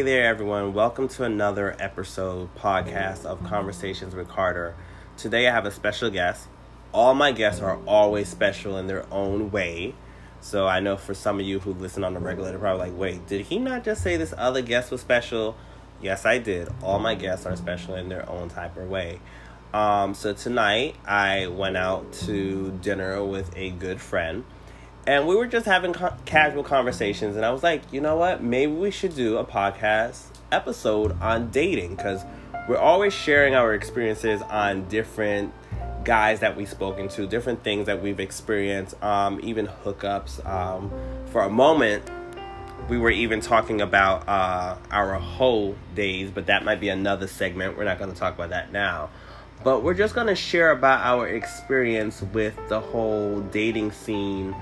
Hey there, everyone. Welcome to another episode podcast of Conversations with Carter. Today I have a special guest. All my guests are always special in their own way. So I know for some of you who listen on the regular, probably like, wait, did he not just say this other guest was special? Yes, I did. All my guests are special in their own type of way. Um, so tonight I went out to dinner with a good friend and we were just having co- casual conversations and i was like you know what? Maybe we should do a podcast episode on dating because we're always sharing our experiences on different guys that we've spoken to different things that we've experienced um, even hookups um, for a moment. We were even talking about uh, our whole days but that might be another segment. We're not going to talk about that now. But we're just going to share about our experience with the whole dating scene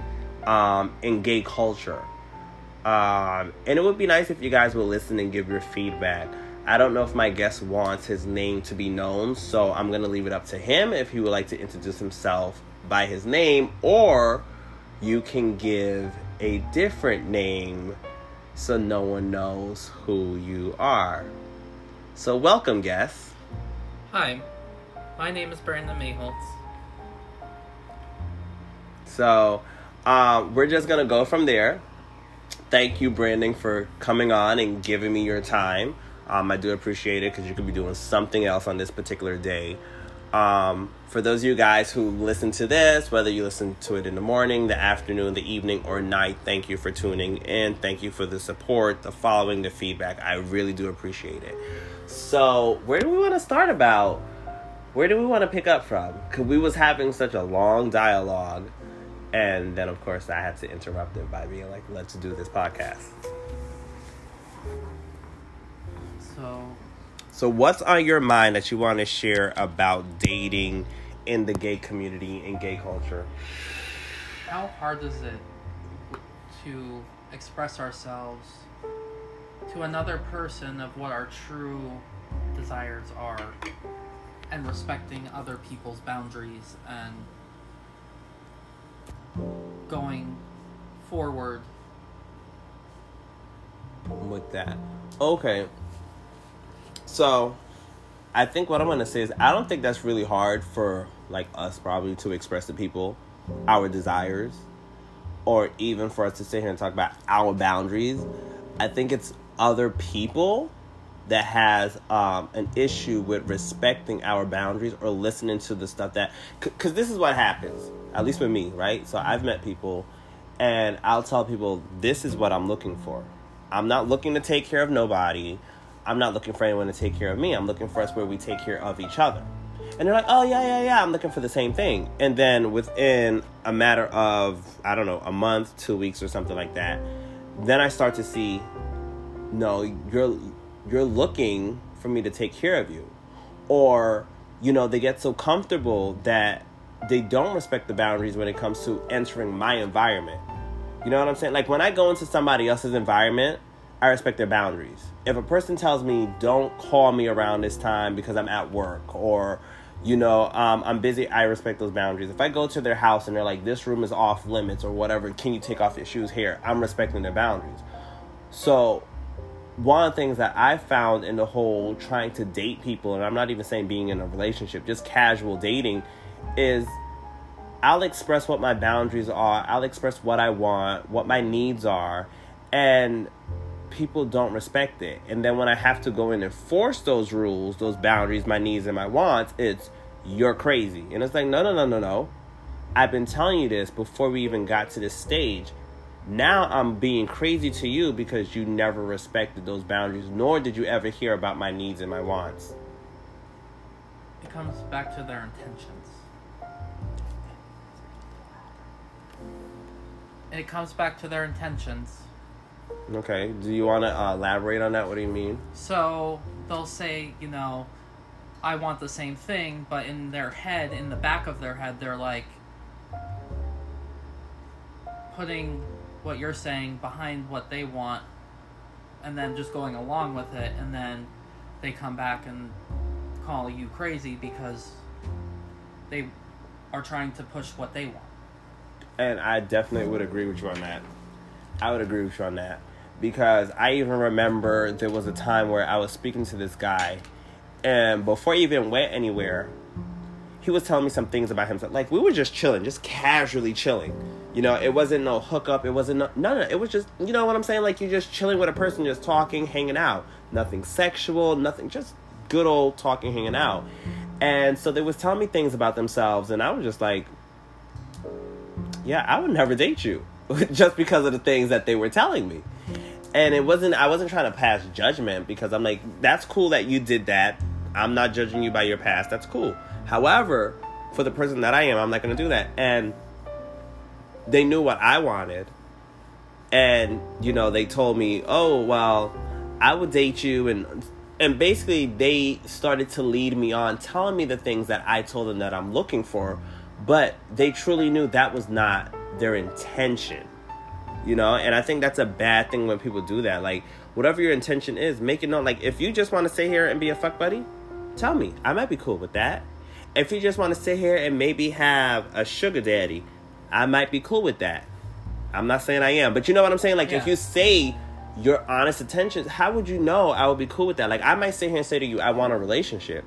um, in gay culture. Um, and it would be nice if you guys would listen and give your feedback. I don't know if my guest wants his name to be known, so I'm going to leave it up to him if he would like to introduce himself by his name, or you can give a different name so no one knows who you are. So, welcome, guest. Hi, my name is Brandon Mayholtz. So, um, we're just gonna go from there. Thank you, Brandon, for coming on and giving me your time. Um, I do appreciate it because you could be doing something else on this particular day. Um, for those of you guys who listen to this, whether you listen to it in the morning, the afternoon, the evening, or night, thank you for tuning in. Thank you for the support, the following, the feedback. I really do appreciate it. So, where do we want to start about? Where do we want to pick up from? Because we was having such a long dialogue and then, of course, I had to interrupt it by being like, let's do this podcast. So, So, what's on your mind that you want to share about dating in the gay community and gay culture? how hard is it to express ourselves to another person of what our true desires are and respecting other people's boundaries and going forward with that. Okay. So, I think what I'm going to say is I don't think that's really hard for like us probably to express to people our desires or even for us to sit here and talk about our boundaries. I think it's other people that has um, an issue with respecting our boundaries or listening to the stuff that because this is what happens at least with me right? So i've met people and i'll tell people this is what i'm looking for. I'm not looking to take care of nobody. I'm not looking for anyone to take care of me. I'm looking for us where we take care of each other. And they're like oh yeah yeah yeah i'm looking for the same thing. And then within a matter of i don't know a month two weeks or something like that then i start to see no you're you're looking for me to take care of you. Or you know they get so comfortable that they don't respect the boundaries when it comes to entering my environment. You know what i'm saying? Like when i go into somebody else's environment i respect their boundaries. If a person tells me don't call me around this time because i'm at work or you know um, i'm busy i respect those boundaries. If i go to their house and they're like this room is off limits or whatever can you take off your shoes here? I'm respecting their boundaries. So one of the things that I found in the whole trying to date people, and I'm not even saying being in a relationship, just casual dating, is I'll express what my boundaries are, I'll express what I want, what my needs are, and people don't respect it. And then when I have to go in and force those rules, those boundaries, my needs, and my wants, it's you're crazy. And it's like, no, no, no, no, no. I've been telling you this before we even got to this stage. Now I'm being crazy to you because you never respected those boundaries, nor did you ever hear about my needs and my wants. it comes back to their intentions. It comes back to their intentions. Okay, do you want to uh, elaborate on that? What do you mean? So they'll say, you know, I want the same thing, but in their head, in the back of their head, they're like putting what you're saying behind what they want and then just going along with it and then they come back and call you crazy because they are trying to push what they want. And I definitely would agree with you on that. I would agree with you on that because I even remember there was a time where I was speaking to this guy, and before he even went anywhere, he was telling me some things about himself. Like we were just chilling, just casually chilling. You know, it wasn't no hookup. It wasn't no, no, no. It was just, you know what I'm saying? Like you're just chilling with a person, just talking, hanging out. Nothing sexual, nothing, just good old talking, hanging out. And so they was telling me things about themselves, and I was just like, yeah, I would never date you, just because of the things that they were telling me. And it wasn't, I wasn't trying to pass judgment because I'm like, that's cool that you did that. I'm not judging you by your past. That's cool. However, for the person that I am, I'm not going to do that. And they knew what I wanted. And, you know, they told me, oh, well, I would date you. And, and basically, they started to lead me on, telling me the things that I told them that I'm looking for. But they truly knew that was not their intention. You know, and I think that's a bad thing when people do that. Like, whatever your intention is, make it known. Like, if you just want to sit here and be a fuck buddy, tell me. I might be cool with that. If you just want to sit here and maybe have a sugar daddy, I might be cool with that. I'm not saying I am, but you know what I'm saying? Like, Yeah. if you say your honest intentions, how would you know I would be cool with that? Like, I might sit here and say to you, I want a relationship.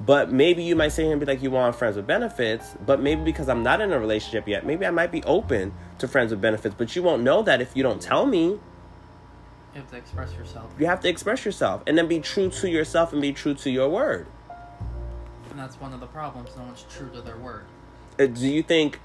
But maybe you might sit here and be like, you want friends with benefits. But maybe because I'm not in a relationship yet, maybe I might be open to friends with benefits. But you won't know that if you don't tell me. You have to express yourself, You have to express yourself and then be true to yourself and be true to your word. and that's one of the problems. No one's true to their word. Uh, do you think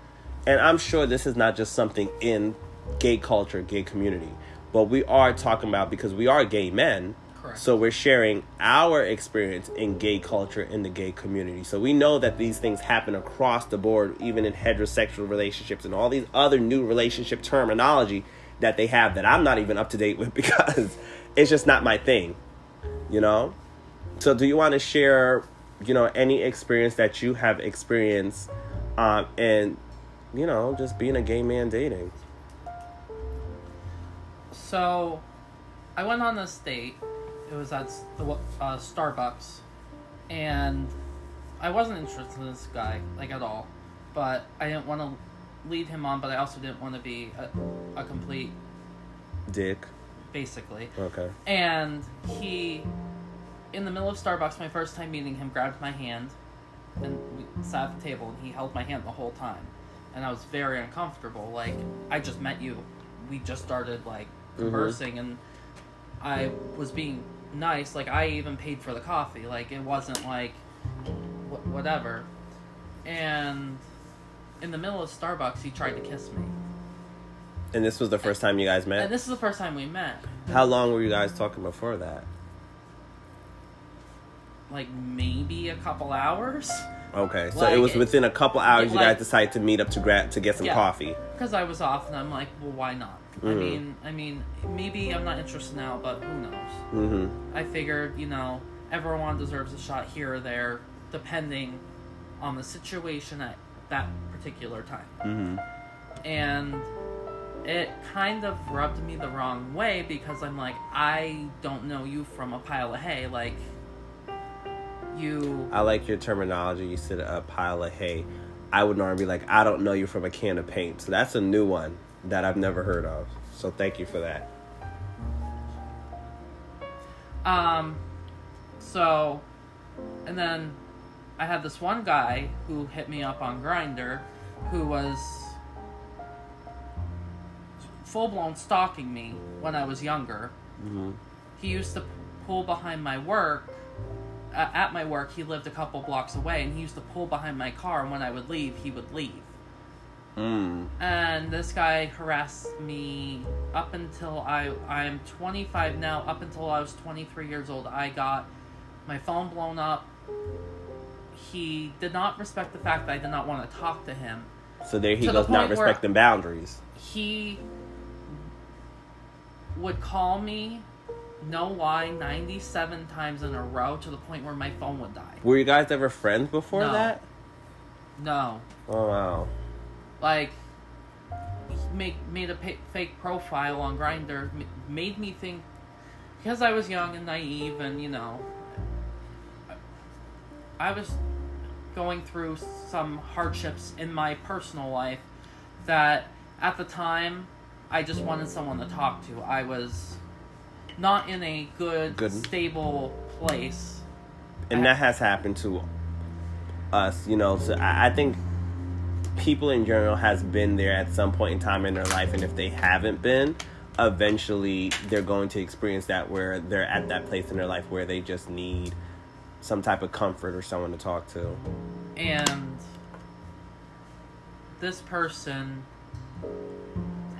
and i'm sure this is not just something in gay culture gay community but we are talking about because we are gay men. Correct. so we're sharing our experience in gay culture in the gay community. So we know that these things happen across the board even in heterosexual relationships and all these other new relationship terminology that they have that i'm not even up to date with because it's just not my thing you know? So do you want to share you know any experience that you have experienced um and you know just being a gay man dating So, I went on this date. It was at uh, Starbucks, and I wasn't interested in this guy like at all. But I didn't want to lead him on, but I also didn't want to be a, a complete, dick basically. okay And he, in the middle of Starbucks, my first time meeting him, grabbed my hand, and we sat at the table, and he held my hand the whole time, and I was very uncomfortable. Like I just met you, we just started like mm-hmm. conversing, and I was being nice. Like I even paid for the coffee. Like it wasn't like wh- whatever. And in the middle of Starbucks, he tried to kiss me, and this was the first time you guys met. and this is the first time we met. how long were you guys talking before that Like maybe a couple hours. okay so Like, it was within a couple hours you like- guys decided to meet up to grab to get some Yeah. coffee because I was off, and I'm like, well, why not? I Mhm. mean, I mean, maybe I'm not interested now, but who knows? mm-hmm I figured, you know, everyone deserves a shot here or there, depending on the situation at that particular time. mm-hmm And it kind of rubbed me the wrong way because I'm like, I don't know you from a pile of hay. Like, you. i like your terminology you said a pile of hay i would normally be like i don't know you from a can of paint so that's a new one that i've never heard of so thank you for that Um, so, and then I had this one guy who hit me up on Grindr, who was full blown stalking me when I was younger. mm-hmm. He used to pull behind my work. Uh, at my work, he lived a couple blocks away, and he used to pull behind my car. And when I would leave, he would leave. mm. And this guy harassed me up until I I'm 25 now. Up until I was 23 years old, I got my phone blown up. He did not respect the fact that I did not want to talk to him. so there he To the goes not respecting boundaries He would call me, no lie, 97 times in a row to the point where my phone would die. were you guys ever friends before No. that No, oh wow like make made a pa- fake profile on Grindr, made me think because I was young and naive, and you know, I was going through some hardships in my personal life that at the time I just wanted someone to talk to. I was not in a good, Good. stable place. and that has happened to us you know so I, I think people in general has been there at some point in time in their life and if they haven't been eventually they're going to experience that where they're at that place in their life where they just need some type of comfort or someone to talk to and this person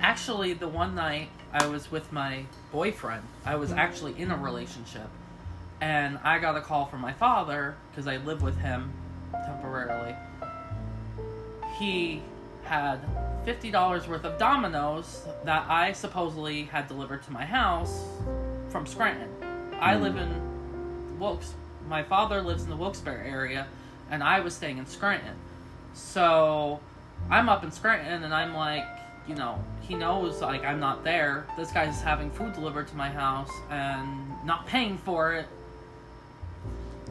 actually the one night i was with my boyfriend. I was mm. actually in a relationship. And i got a call from my father because i live with him temporarily. He had $50 worth of Domino's that i supposedly had delivered to my house from scranton. I live mm. in wilkes my father lives in the wilkes-barre area and I was staying in Scranton. So I'm up in Scranton and I'm like, you know, he knows like I'm not there. This guy's having food delivered to my house and not paying for it.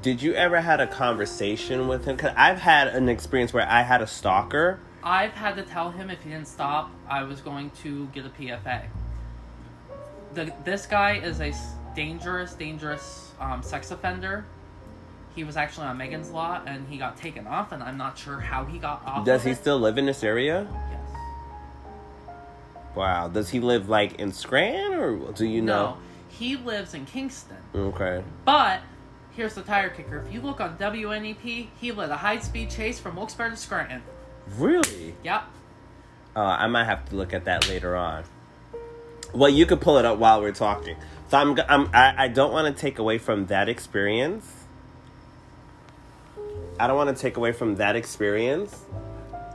did you ever had a conversation with him because i've had an experience where i had a stalker I've had to tell him if he didn't stop, I was going to get a PFA. The, this guy is a dangerous, dangerous um, sex offender. He was actually on Megan's Law and he got taken off, and I'm not sure how he got off. does he it. still live in this area Yes. Wow does he live like in scranton or do you know No, he lives in Kingston. okay But here's the tire kicker: if you look on WNEP, he led a high-speed chase from Wilkes-Barre to Scranton. really Yep. Uh, I might have to look at that later on. Well, you could pull it up while we're talking. So I'm, I'm I, I don't want to take away from that experience. I don't want to take away from that experience.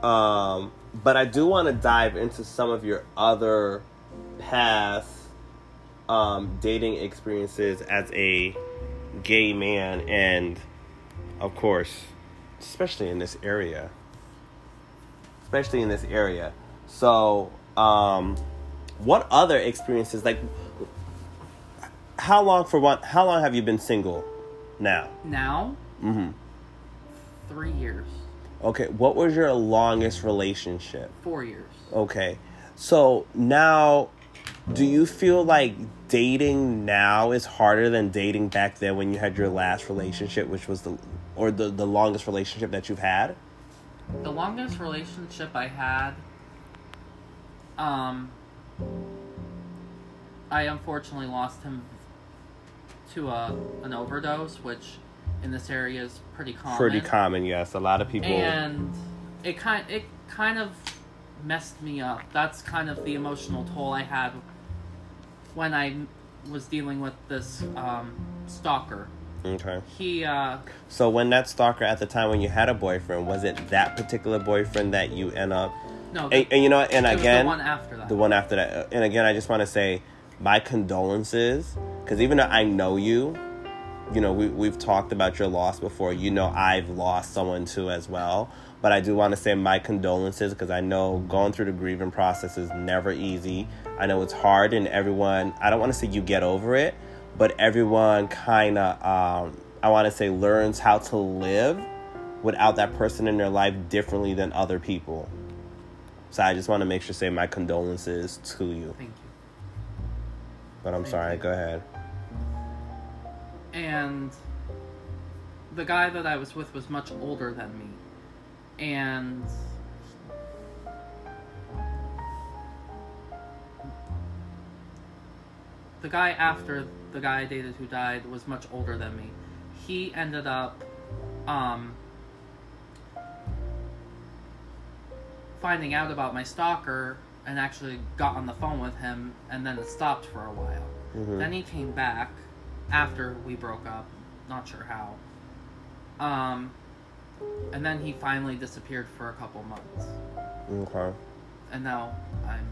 Um, but I do want to dive into some of your other past um, dating experiences as a gay man, and of course, especially in this area especially in this area. So, um, what other experiences like? How long for what? How long have you been single now? Now, Mm-hmm. three years, Okay, what was your longest relationship? four years. Okay, so now, do you feel like dating now is harder than dating back then when you had your last relationship, which was the or the the longest relationship that you've had? The longest relationship I had, um, I unfortunately lost him to a an overdose, which in this area is pretty common. Pretty common, yes. A lot of people. and it kind it kind of messed me up. That's kind of the emotional toll I had when I was dealing with this um, stalker. okay. He uh, So when that stalker at the time when you had a boyfriend, was it that particular boyfriend that you end up? no, And, and you know, and again, the one after that. the one after that. And again, I just want to say my condolences because even though I know you, you know, we we've talked about your loss before. You know, I've lost someone too as well. But I do want to say my condolences because I know going through the grieving process is never easy. I know it's hard, and everyone. I don't want to say you get over it, but everyone kind of. Um, I want to say learns how to live without that person in their life differently than other people. So I just want to make sure to say my condolences to you. Thank you. But I'm Thank sorry. you. Go ahead. And the guy that I was with was much older than me, and the guy after the guy I dated who died was much older than me. He ended up um, finding out about my stalker and actually got on the phone with him, and then it stopped for a while. Mhm. Then he came back after we broke up, not sure how. Um, and then he finally disappeared for a couple months. Okay. And now I'm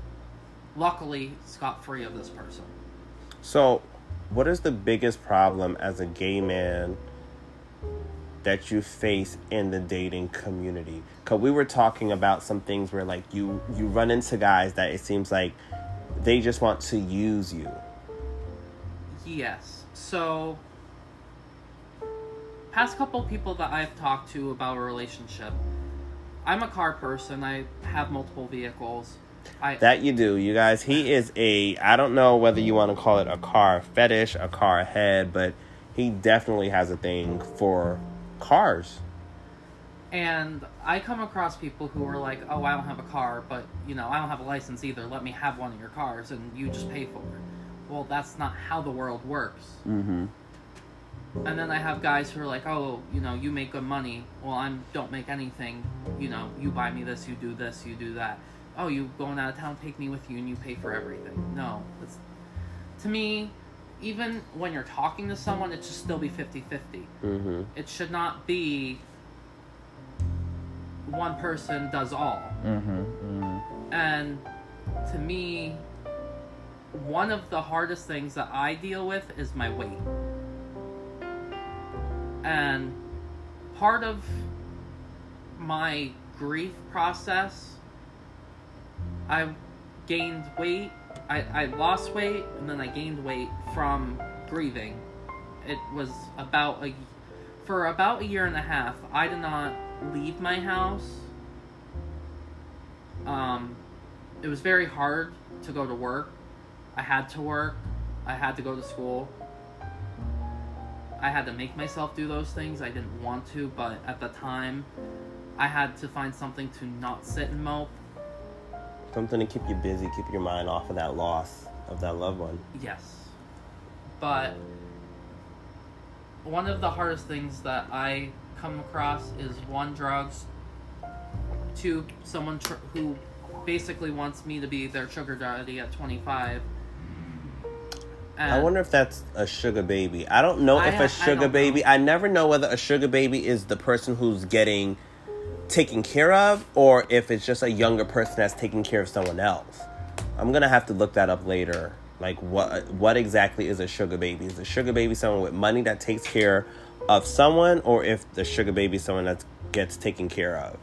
luckily scot free of this person. So, what is the biggest problem as a gay man that you face in the dating community? Cause we were talking about some things where like you you run into guys that it seems like they just want to use you. Yes. So, past couple people that I've talked to about a relationship, I'm a car person. I have multiple vehicles. I That you do, you guys. He is a I don't know whether you want to call it a car fetish, a car head, but he definitely has a thing for cars. and I come across people who are like, "Oh, I don't have a car, but you know, I don't have a license either. Let me have one of your cars, and you just pay for it." Well, that's not how the world works. Mm-hmm. And then I have guys who are like, "Oh, you know, you make good money. Well, I don't make anything. You know, you buy me this, you do this, you do that. Oh, you going out of town, take me with you, and you pay for everything." No, it's to me. Even when you're talking to someone, it should still be 50-50. Mm-hmm. It should not be one person does all. Mm-hmm. And to me, one of the hardest things that I deal with is my weight. And part of my grief process, I gained weight. I, I lost weight and then I gained weight from grieving. It was about a for about a year and a half. I did not leave my house. Um, it was very hard to go to work. I had to work. I had to go to school. I had to make myself do those things. I didn't want to, but at the time, I had to find something to not sit and mope. Something to keep you busy, keep your mind off of that loss of that loved one. Yes. But one of the hardest things that I come across is one, drugs, two, someone tr- who basically wants me to be their sugar daddy at 25. I uh, wonder if that's a sugar baby. I don't know I if ha- I a sugar don't baby. know. I never know whether a sugar baby is the person who's getting taken care of or if it's just a younger person that's taking care of someone else. I'm gonna have to look that up later. Like what what exactly is a sugar baby? Is a sugar baby someone with money that takes care of someone, or if the sugar baby is someone that gets taken care of?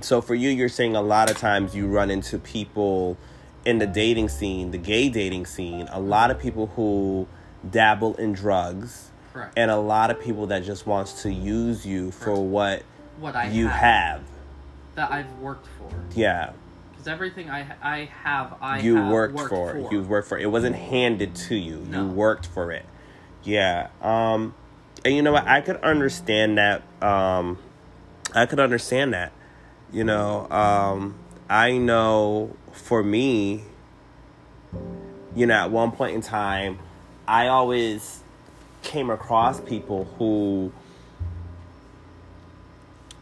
So for you, you're saying a lot of times you run into people in the dating scene, the gay dating scene, a lot of people who dabble in drugs Correct. and a lot of people that just wants to use you for what what I you have, have. that I've worked for. Yeah, Because everything I I have, I you have worked, worked for. it. You worked for it. It wasn't handed to you. No. You worked for it. Yeah. Um and you know what? I could understand that um I could understand that. You know, um I know for me you know, at one point in time, I always came across people who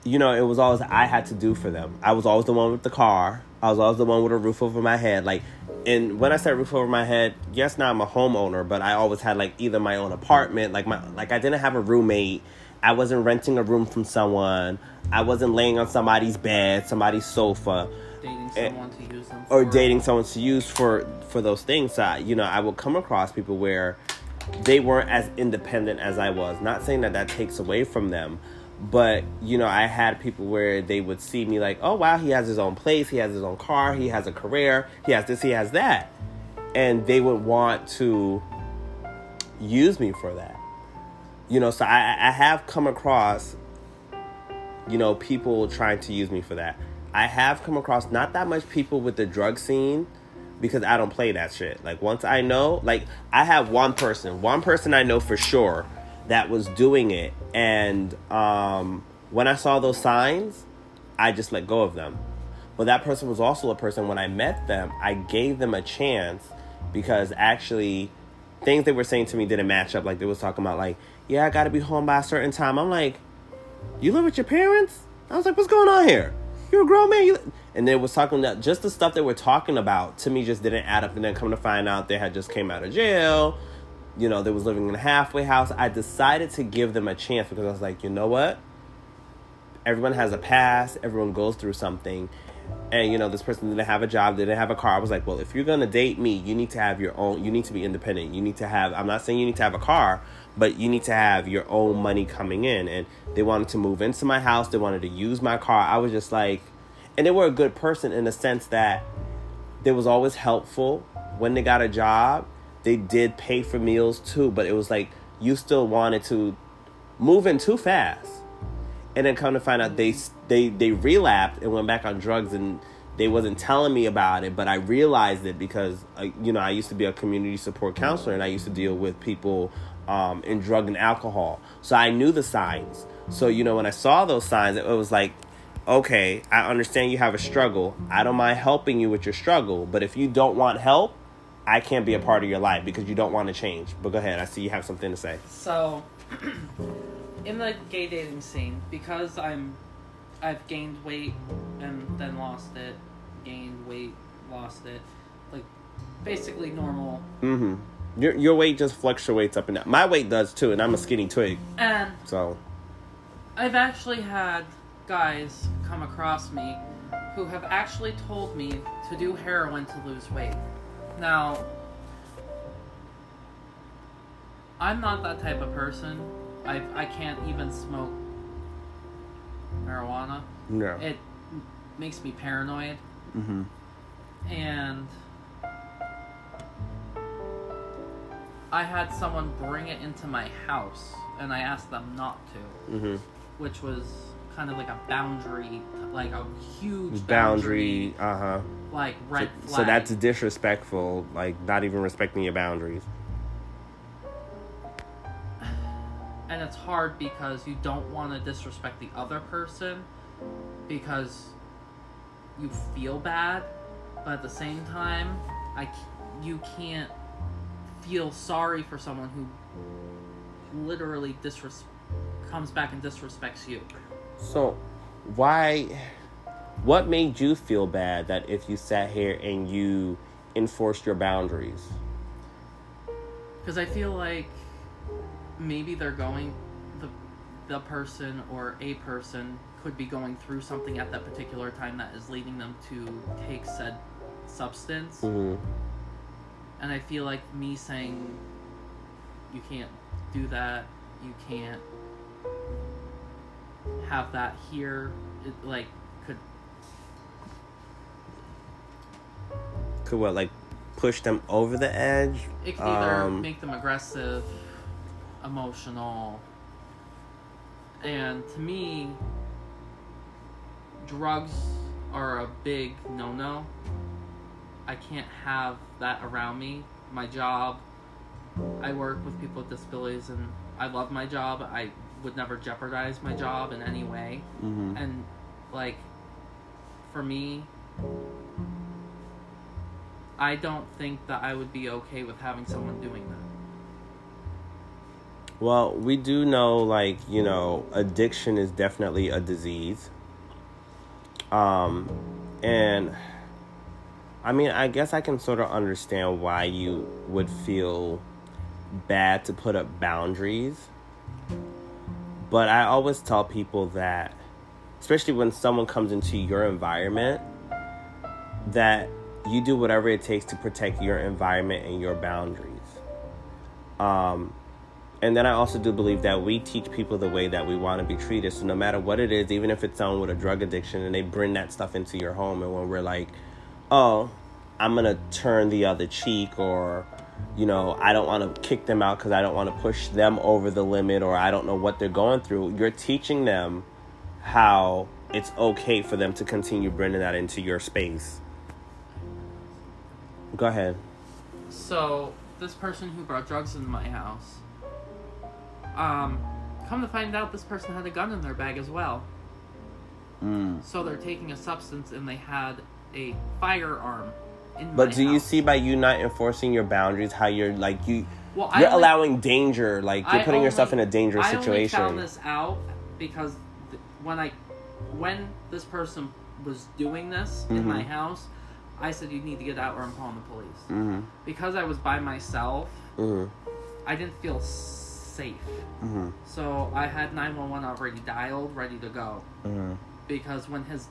you know, it was always I had to do for them. I was always the one with the car. I was always the one with a roof over my head. Like, and when I said roof over my head, yes, now I'm a homeowner, but I always had like either my own apartment, like my like I didn't have a roommate. I wasn't renting a room from someone. I wasn't laying on somebody's bed, somebody's sofa, Eh, to use them or dating someone to use for for those things. You know, I would come across people where they weren't as independent as I was. Not saying that that takes away from them, but you know, I had people where they would see me like, "Oh wow, he has his own place, he has his own car, he has a career, he has this, he has that," and they would want to use me for that. You know, so I, I have come across, you know, people trying to use me for that. I have come across not that much people with the drug scene because I don't play that shit. Like once I know, like I have one person, one person I know for sure that was doing it, and um, when I saw those signs, I just let go of them. But that person was also a person when I met them, I gave them a chance because actually things they were saying to me didn't match up. Like they was talking about like, yeah, I gotta be home by a certain time. I'm like, you live with your parents? I was like, what's going on here? You're a grown man. You... And they was talking that just the stuff they were talking about to me just didn't add up. And then come to find out they had just came out of jail. You know, they was living in a halfway house. I decided to give them a chance because I was like, you know what? Everyone has a past. Everyone goes through something. And you know, this person didn't have a job, they didn't have a car. I was like, well, if you're gonna date me, you need to have your own. You need to be independent. You need to have. I'm not saying you need to have a car, but you need to have your own money coming in. And they wanted to move into my house. They wanted to use my car. I was just like, and they were a good person in the sense that they was always helpful when they got a job. They did pay for meals too, but it was like you still wanted to move in too fast and then come to find out they they they relapsed and went back on drugs and they wasn't telling me about it, but I realized it because uh, you know I used to be a community support counselor and I used to deal with people um, in drug and alcohol, so I knew the signs. So you know when I saw those signs, it was like, okay, I understand you have a struggle. I don't mind helping you with your struggle, but if you don't want help, I can't be a part of your life because you don't want to change. But go ahead, I see you have something to say. So, in the gay dating scene, because I'm, I've gained weight and then lost it, gained weight, lost it, like basically normal. Mm-hmm. Your your weight just fluctuates up and down. My weight does too, and I'm a skinny twig. And So I've actually had guys come across me who have actually told me to do heroin to lose weight. Now, I'm not that type of person. I I can't even smoke marijuana. no. It makes me paranoid mm-hmm. and I had someone bring it into my house and I asked them not to. Mm-hmm. which was kind of like a boundary, like a huge Boundary. boundary Uh huh. like red So, flag. so that's disrespectful. Like not even respecting your boundaries. and it's hard because you don't want to disrespect the other person because you feel bad, but at the same time, I c- you can't feel sorry for someone who literally disres- comes back and disrespects you. So, why? What made you feel bad that if you sat here and you enforced your boundaries? Because I feel like maybe they're going, the, the person or a person could be going through something at that particular time that is leading them to take said substance. Mm-hmm. And I feel like me saying, you can't do that, you can't have that here, it, like, could Could what like push them over the edge? It can either Um, make them aggressive, emotional, and to me, drugs are a big no no. I can't have that around me. My job, I work with people with disabilities and I love my job. I would never jeopardize my job in any way. Mm-hmm. And, like, for me, I don't think that I would be okay with having someone doing that. Well, we do know, like, you know, addiction is definitely a disease. Um, and I mean, I guess I can sort of understand why you would feel bad to put up boundaries. But I always tell people that, especially when someone comes into your environment, that you do whatever it takes to protect your environment and your boundaries. Um, and then I also do believe that we teach people the way that we want to be treated. So no matter what it is, even if it's someone with a drug addiction and they bring that stuff into your home, and when we're like, oh, I'm gonna turn the other cheek, or you know, I don't want to kick them out because I don't want to push them over the limit, or I don't know what they're going through. You're teaching them how it's okay for them to continue bringing that into your space. Go ahead. So, this person who brought drugs into my house, um, come to find out, this person had a gun in their bag as well. Mm. So they're taking a substance and they had a firearm in But do you see by you not enforcing your boundaries how you're like you Well, you're only- allowing danger, like you're I putting yourself in a dangerous situation. I only found this out because th- when I, when this person was doing this in my Mhm. house, I said you need to get out or I'm calling the police. Mhm. Because I was by myself, Mhm. I didn't feel safe. Mhm. So I had 911 already dialed, ready to go. Mhm. Because when his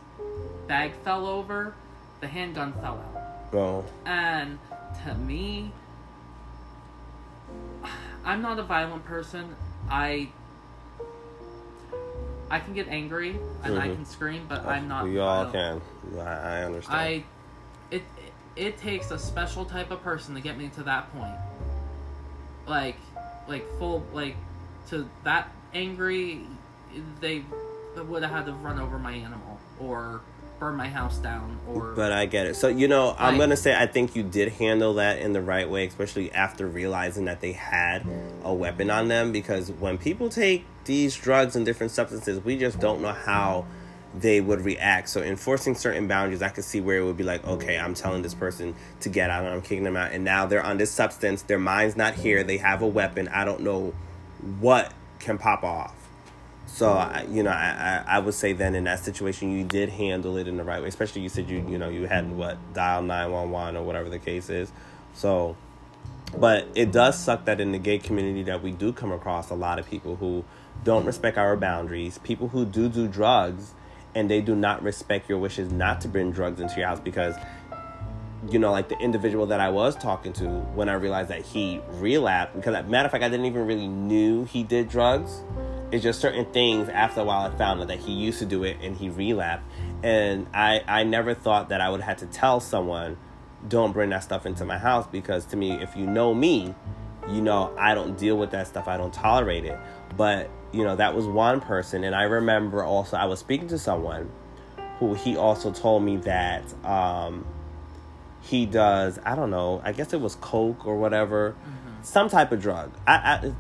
bag fell over, the handgun fell out. Well, And to me, I'm not a violent person. I I can get angry and I Mhm. can scream, but I'm not. We all violent. can. I, I understand. I it it takes a special type of person to get me to that point. Like like full like to that angry they would have had to run over my animal or burn my house down or But I get it. So you know, I'm Like- gonna say I think you did handle that in the right way, especially after realizing that they had a weapon on them. Because when people take these drugs and different substances, we just don't know how they would react. So enforcing certain boundaries, I could see where it would be like, okay, I'm telling this person to get out, and I'm kicking them out, and now they're on this substance. Their mind's not here. They have a weapon. I don't know what can pop off. So I, you know, I, I I would say then in that situation you did handle it in the right way. Especially you said you you know you had what dial nine one one or whatever the case is. So, but it does suck that in the gay community that we do come across a lot of people who don't respect our boundaries. People who do do drugs and they do not respect your wishes not to bring drugs into your house because you know, like the individual that I was talking to when I realized that he relapsed. Because, matter of fact, I didn't even really knew he did drugs. It's just certain things. After a while, I found out that he used to do it and he relapsed. And I, I never thought that I would have to tell someone, don't bring that stuff into my house. Because to me, if you know me, you know I don't deal with that stuff. I don't tolerate it. But you know that was one person, and I remember also I was speaking to someone who he also told me that. Um, he does i don't know i guess it was coke or whatever some type of drug I, I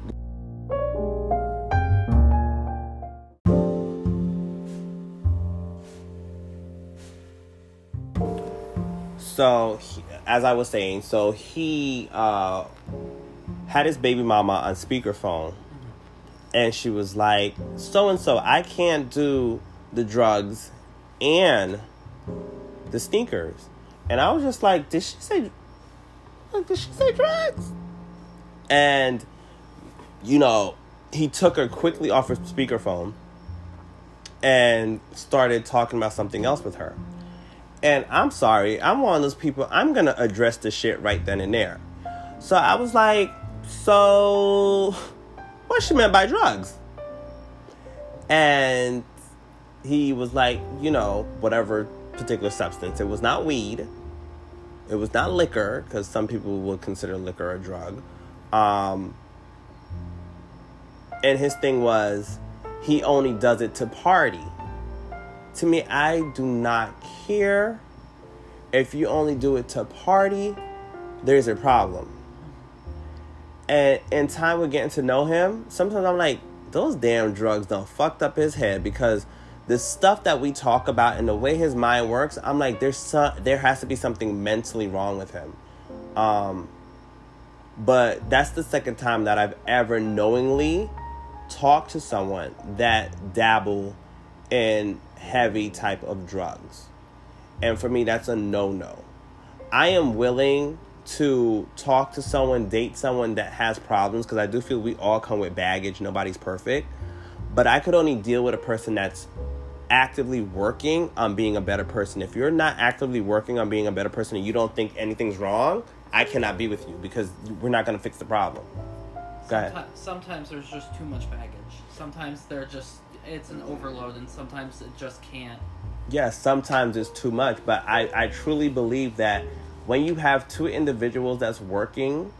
so he, as i was saying so he uh had his baby mama on speakerphone and she was like so and so i can't do the drugs and the sneakers and I was just like, did she say, like, did she say drugs? And, you know, he took her quickly off her speakerphone and started talking about something else with her. And I'm sorry, I'm one of those people, I'm to address the shit right then and there. So I was like, so what she meant by drugs? And he was like, you know, whatever particular substance. It was not weed. It was not liquor, because some people would consider liquor a drug. Um, and his thing was, he only does it to party. To me, I do not care. If you only do it to party, there's a problem. And in time with getting to know him, sometimes I'm like, those damn drugs done fucked up his head because the stuff that we talk about and the way his mind works, I'm like, there's some, there has to be something mentally wrong with him. Um, but that's the second time that I've ever knowingly talked to someone that dabble in heavy type of drugs. And for me, that's a no no. I am willing to talk to someone, date someone that has problems, because I do feel we all come with baggage. Nobody's perfect. But I could only deal with a person that's actively working on being a better person. If you're not actively working on being a better person and you don't think anything's wrong, I cannot be with you because we're not going to fix the problem. Go ahead. Someti- Sometimes there's just too much baggage. Sometimes they're just it's an overload, and sometimes it just can't. yes, sometimes it's too much, but I, I truly believe that when you have two individuals that's working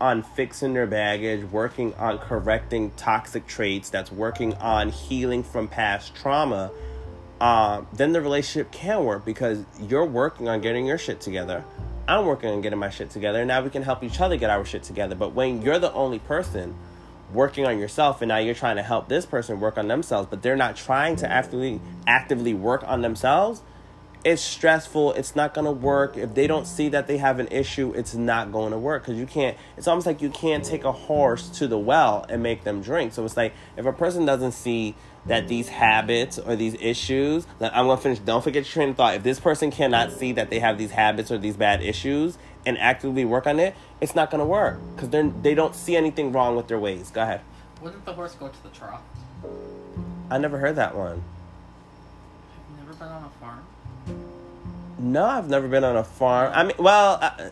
on fixing their baggage, working on correcting toxic traits, that's working on healing from past trauma, um, then the relationship can work because you're working on getting your shit together. I'm working on getting my shit together. And now we can help each other get our shit together. But when you're the only person working on yourself and now you're trying to help this person work on themselves, but they're not trying to actively actively work on themselves, it's stressful. It's not going to work. If they don't see that they have an issue, it's not going to work because you can't. It's almost like you can't take a horse to the well and make them drink. So it's like if a person doesn't see that these habits or these issues, like I'm going to finish. Don't forget your train of thought. If this person cannot see that they have these habits or these bad issues and actively work on it, it's not going to work because they they don't see anything wrong with their ways. Go ahead. Wouldn't the horse go to the trough? I never heard that one. I've you never been on a farm? No, I've never been on a farm. I mean, well, uh,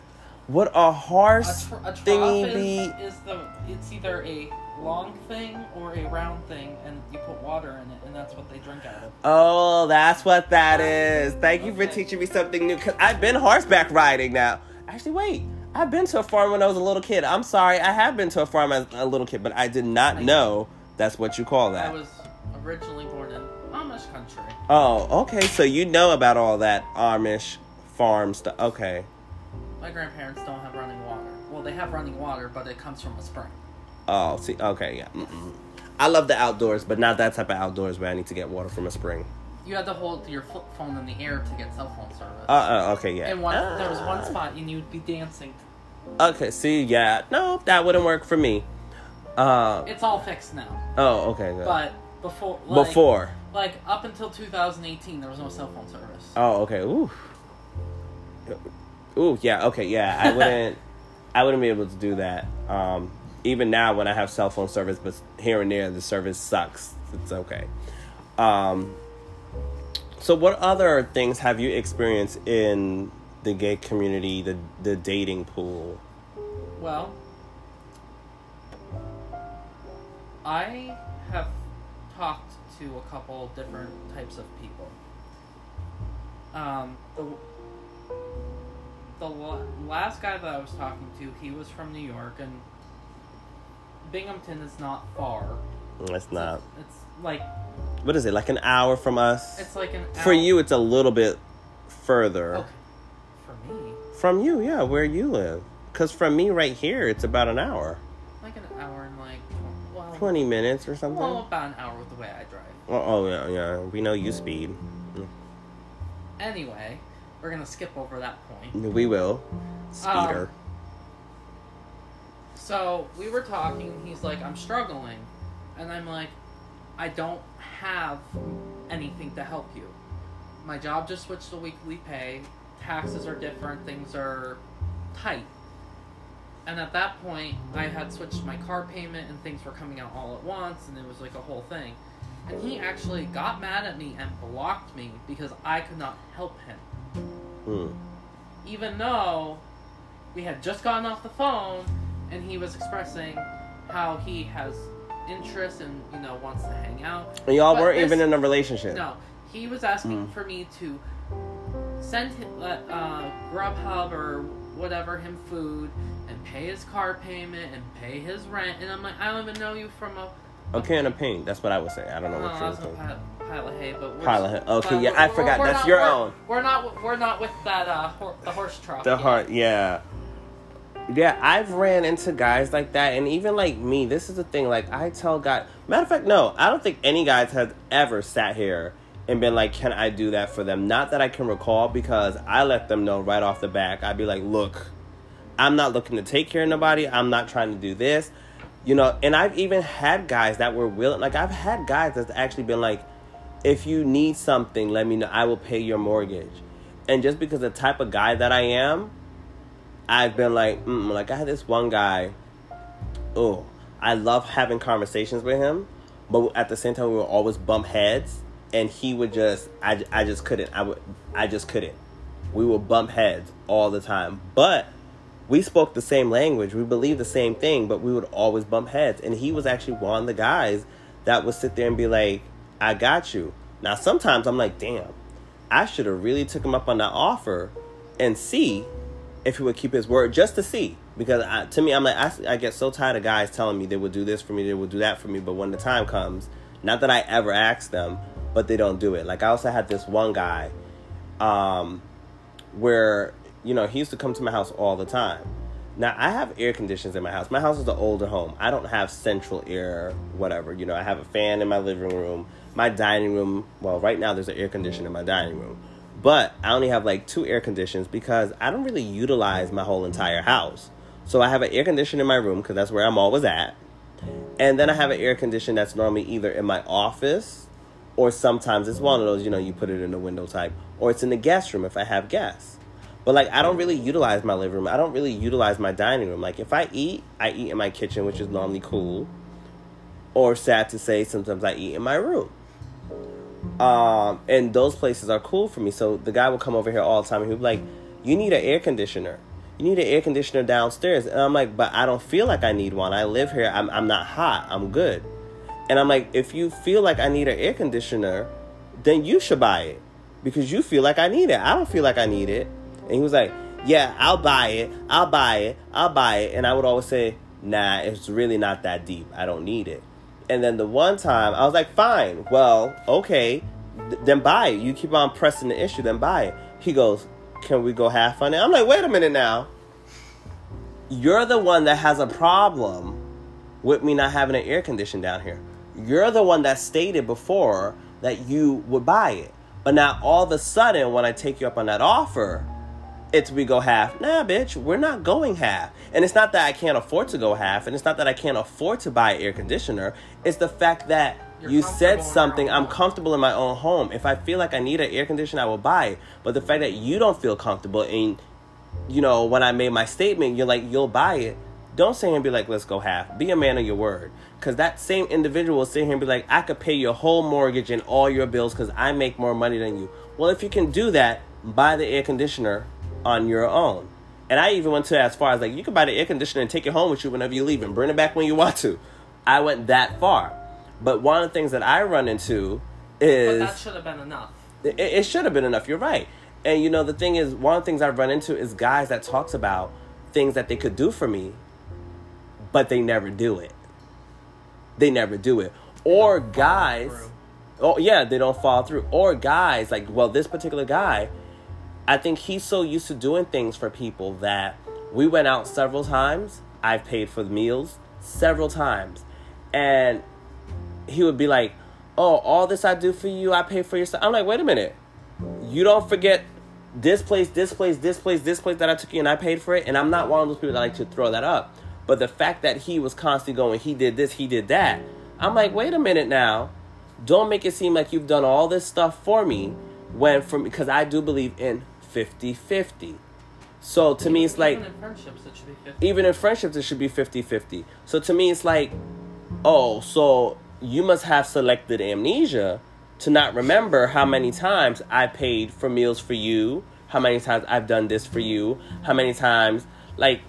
would a A, horse tr- a thingy is, be? is the it's either a long thing or a round thing, and you put water in it, and that's what they drink out of. Oh, that's what that is. Thank you for teaching me something new. Cause I've been horseback riding now. Actually, wait. I've been to a farm when I was a little kid. I'm sorry, I have been to a farm as a little kid, but I did not know that's what you call that. I was originally born in Amish country. Oh, okay. So you know about all that Amish farm stuff. Okay. My grandparents don't have running water. Well, they have running water, but it comes from a spring. Oh, see. Okay, yeah. Mm-mm. I love the outdoors, but not that type of outdoors where I need to get water from a spring. You had to hold your flip phone in the air to get cell phone service. Uh, uh okay, yeah. and one, there was one Ah. spot and you'd be dancing. Okay, see, yeah. No, that wouldn't work for me. Uh, It's all fixed now. oh, okay, good. But before, like, Before. like up until 2018, there was no cell phone service. Oh, okay. Ooh. Ooh, yeah. Okay, yeah. I wouldn't. I wouldn't be able to do that. Um, even now, when I have cell phone service, but here and there the service sucks. It's okay. Um, so, what other things have you experienced in the gay community, the the dating pool? Well, I have talked to a couple different types of people. Um, the the last guy that I was talking to, he was from New York, and Binghamton is not far. It's not. It's like What is it? Like an hour from us? it's like an For you, it's a little bit further. Okay. From you, yeah, where you live. Because from me right here, it's about an hour. like an hour and like well, 20 minutes or something. well about an hour with the way I drive. Oh, oh, yeah, yeah. We know you speed. Anyway, we're gonna skip over that point. We will. Speeder. Um, So we were talking. He's like, "I'm struggling," and I'm like, "I don't have anything to help you. My job just switched to weekly pay. Taxes are different. Things are tight." And at that point, I had switched my car payment, and things were coming out all at once, and it was like a whole thing. And he actually got mad at me and blocked me because I could not help him Hmm. even though we had just gotten off the phone and he was expressing how he has interest and you know wants to hang out. And y'all But weren't this- even in a relationship. No, he was asking Mm. for me to send him, let uh, Grubhub or whatever him food and pay his car payment and pay his rent, and I'm like, I don't even know you from a. A can of paint. That's what I would say. I don't know what you're was gonna saying. pile, pile of hay, but we're, Pile of hay. Okay, yeah, I forgot. That's not- your we're- own. We're not. We're not with that. Uh, hor- the horse truck. The heart, yeah. Yeah, I've ran into guys like that, and even like me, this is the thing. Like, I tell guys, matter of fact, no, I don't think any guys have ever sat here and been like, Can I do that for them? Not that I can recall, because I let them know right off the back. I'd be like, Look, I'm not looking to take care of nobody, I'm not trying to do this. You know, and I've even had guys that were willing, like, I've had guys that's actually been like, If you need something, let me know, I will pay your mortgage. And just because the type of guy that I am, I've been like, mm, like I had this one guy. Oh, I love having conversations with him, but at the same time we would always bump heads, and he would just, I, I just couldn't, I would, I just couldn't. We would bump heads all the time, but we spoke the same language, we believed the same thing, but we would always bump heads, and he was actually one of the guys that would sit there and be like, I got you. Now sometimes I'm like, damn, I should have really took him up on that offer and see if he would keep his word just to see. Because I, to me i'm like I, I get so tired of guys telling me they would do this for me they would do that for me. But when the time comes not that i ever ask them but they don't do it. Like i also had this one guy um where you know he used to come to my house all the time. Now i have air conditions in my house. My house is an older home. I don't have central air whatever you know. I have a fan in my living room my dining room. Well right now there's an air conditioner in my dining room. But I only have like two air conditions because I don't really utilize my whole entire house. So I have an air conditioner in my room because that's where I'm always at. And then I have an air conditioner that's normally either in my office or sometimes it's one of those, you know, you put it in the window type, or it's in the guest room if I have guests. But like I don't really utilize my living room. I don't really utilize my dining room. Like if I eat, I eat in my kitchen, which is normally cool. Or sad to say, sometimes I eat in my room. Um, and those places are cool for me. So the guy will come over here all the time and he'll be like, You need an air conditioner. You need an air conditioner downstairs. And I'm like, But I don't feel like I need one. I live here. I'm, I'm not hot. I'm good. And I'm like, If you feel like I need an air conditioner, then you should buy it because you feel like I need it. I don't feel like I need it. And he was like, Yeah, I'll buy it. I'll buy it. I'll buy it. And I would always say, Nah, it's really not that deep. I don't need it. And then the one time I was like, fine, well, okay, th- then buy it. You keep on pressing the issue, then buy it. He goes, can we go half on it? I'm like, wait a minute now. You're the one that has a problem with me not having an air condition down here. You're the one that stated before that you would buy it. But now all of a sudden, when I take you up on that offer, it's we go half. Nah, bitch, we're not going half. And it's not that I can't afford to go half, and it's not that I can't afford to buy an air conditioner. It's the fact that You're you said something. I'm comfortable in my own home. If I feel like I need an air conditioner, I will buy it. But the fact that you don't feel comfortable, and you know, when I made my statement, you're like, you'll buy it. Don't sit here and be like, let's go half. Be a man of your word. Because that same individual will sit here and be like, I could pay your whole mortgage and all your bills because I make more money than you. Well, if you can do that, buy the air conditioner on your own. And I even went to as far as like, you can buy the air conditioner and take it home with you whenever you leave and bring it back when you want to. I went that far. But one of the things that I run into But is. that should have been enough. It, it should have been enough. You're right. And you know the thing is, one of the things I've run into is guys that talks about things that they could do for me, but they never do it. They never do it. Or guys, oh yeah, they don't follow through. Or guys like, well, this particular guy, I think he's so used to doing things for people that we went out several times. I've paid for the meals several times, and he would be like, "Oh, all this I do for you, I pay for yourself." I'm like, "Wait a minute, you don't forget this place, this place, this place, this place that I took you and I paid for it." And I'm not one of those people that like to throw that up, but the fact that he was constantly going, he did this, he did that. I'm like, "Wait a minute now, don't make it seem like you've done all this stuff for me when from because I do believe in 50-50. So to me, it's like Even in friendships, it should be 50. even in friendships it should be 50-50 so to me it's like oh so you must have selected amnesia to not remember how many times i paid for meals for you how many times i've done this for you how many times like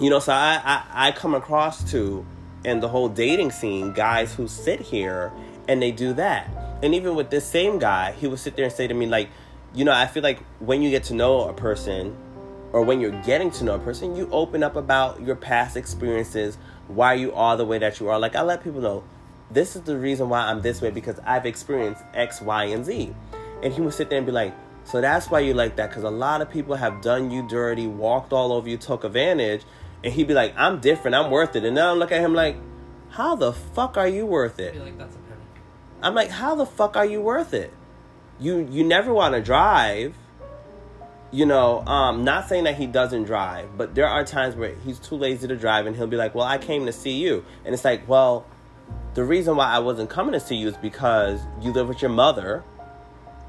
you know so i i, I come across to in the whole dating scene guys who sit here and they do that and even with this same guy he would sit there and say to me like you know i feel like when you get to know a person or when you're getting to know a person, you open up about your past experiences, why you are the way that you are. Like I let people know, this is the reason why I'm this way because I've experienced X, Y, and Z. And he would sit there and be like, so that's why you like that because a lot of people have done you dirty, walked all over you, took advantage. And he'd be like, I'm different, I'm worth it. And then I look at him like, how the fuck are you worth it? like that's a penny. I'm like, how the fuck are you worth it? You you never want to drive. You know, um, not saying that he doesn't drive, but there are times where he's too lazy to drive, and he'll be like, "Well, I came to see you," and it's like, "Well, the reason why I wasn't coming to see you is because you live with your mother,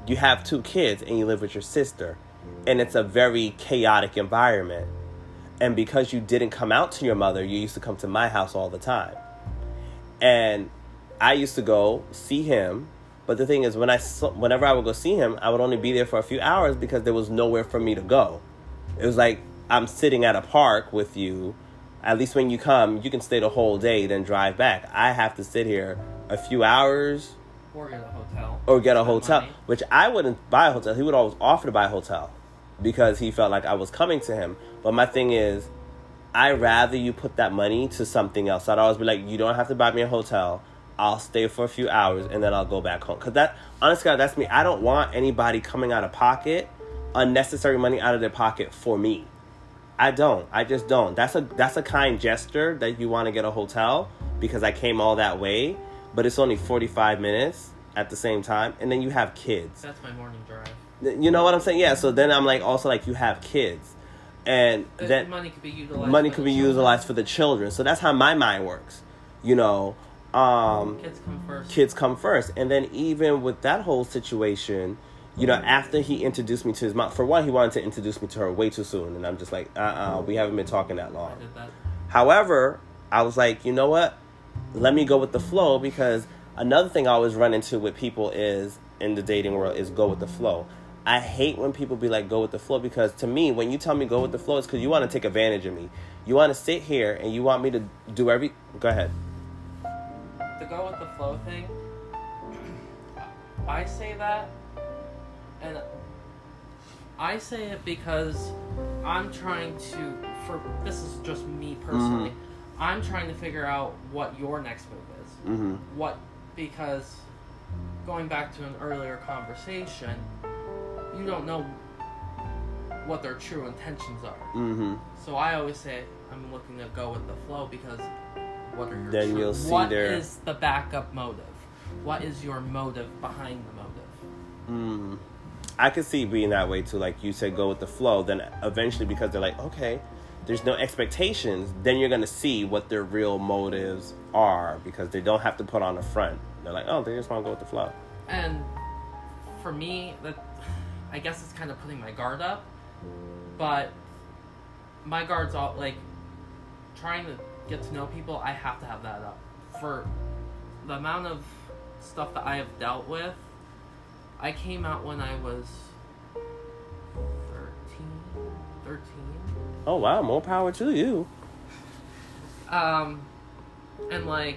you have two kids, and you live with your sister, and it's a very chaotic environment. And because you didn't come out to your mother, you used to come to my house all the time, and I used to go see him." But the thing is, when I whenever I would go see him, I would only be there for a few hours because there was nowhere for me to go. It was like I'm sitting at a park with you. At least when you come, you can stay the whole day, then drive back. I have to sit here a few hours Or get a hotel. or get a hotel, money. which I wouldn't buy a hotel. He would always offer to buy a hotel because he felt like I was coming to him. But my thing is, I rather you put that money to something else. I'd always be like, you don't have to buy me a hotel. I'll stay for a few hours and then I'll go back home. Cause that, honestly, God, that's me. I don't want anybody coming out of pocket, unnecessary money out of their pocket for me. I don't. I just don't. That's a that's a kind gesture that you want to get a hotel because I came all that way, but it's only 45 minutes at the same time and then you have kids. That's my morning drive. You know what I'm saying? Yeah, so then I'm like also like you have kids. And Uh, then money could be utilized. money could be children. utilized for the children. So that's how my mind works. You know, um Kids come first. kids come first. And then even with that whole situation, you know, after he introduced me to his mom, for one, he wanted to introduce me to her way too soon, and I'm just like, uh, uh we haven't been talking that long. that. However, I was like, you know what? Let me go with the flow because another thing I always run into with people is in the dating world is go with the flow. I hate when people be like go with the flow because to me, when you tell me go with the flow, it's because you want to take advantage of me. You want to sit here and you want me to do every. Go ahead. The go with the flow thing. I say that, and I say it because I'm trying to. For this is just me personally. Mm-hmm. I'm trying to figure out what your next move is. Mm-hmm. What because going back to an earlier conversation, you don't know what their true intentions are. Mm-hmm. So I always say I'm looking to go with the flow because what are your Then true, you'll see what their- is the backup motive? What is your motive behind the motive? Mm. I could see being that way too. Like you said, go with the flow. Then eventually, because they're like, okay, there's no expectations. Then you're gonna see what their real motives are because they don't have to put on a front. They're like, oh, they just want to go with the flow. And for me, that I guess it's kind of putting my guard up, but my guard's all like trying to get to know people. I have to have that up for the amount of stuff that I have dealt with. I came out when I was 13, 13. Oh wow, more power to you. Um, and like,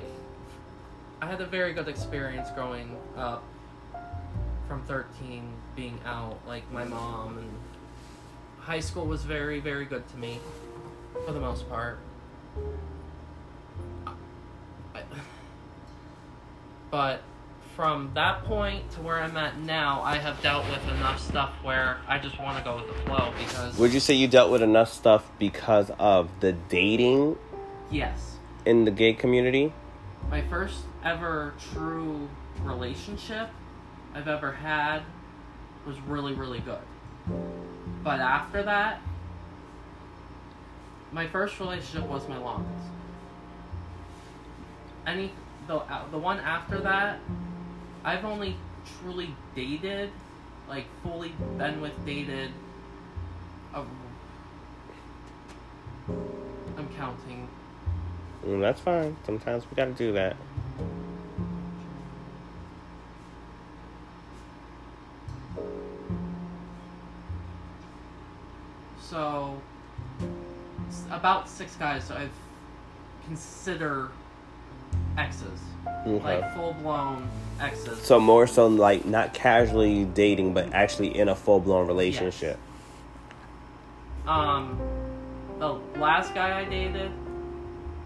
I had a very good experience growing up from 13 being out. Like, my mom and high school was very, very good to me for the most part. I- But from that point to where I'm at now, I have dealt with enough stuff where I just want to go with the flow because. Would you say you dealt with enough stuff because of the dating Yes. in the gay community? my first ever true relationship I've ever had was really, really good. But after that, my first relationship was my longest. Any the uh, the one after that, I've only truly dated, like fully been with dated. I'm counting Mm, that's fine. Sometimes we gotta do that. So, about six guys so I've consider exes, Okay. like full blown exes. So more so like not casually dating, but actually in a full blown relationship. Um, the last guy I dated,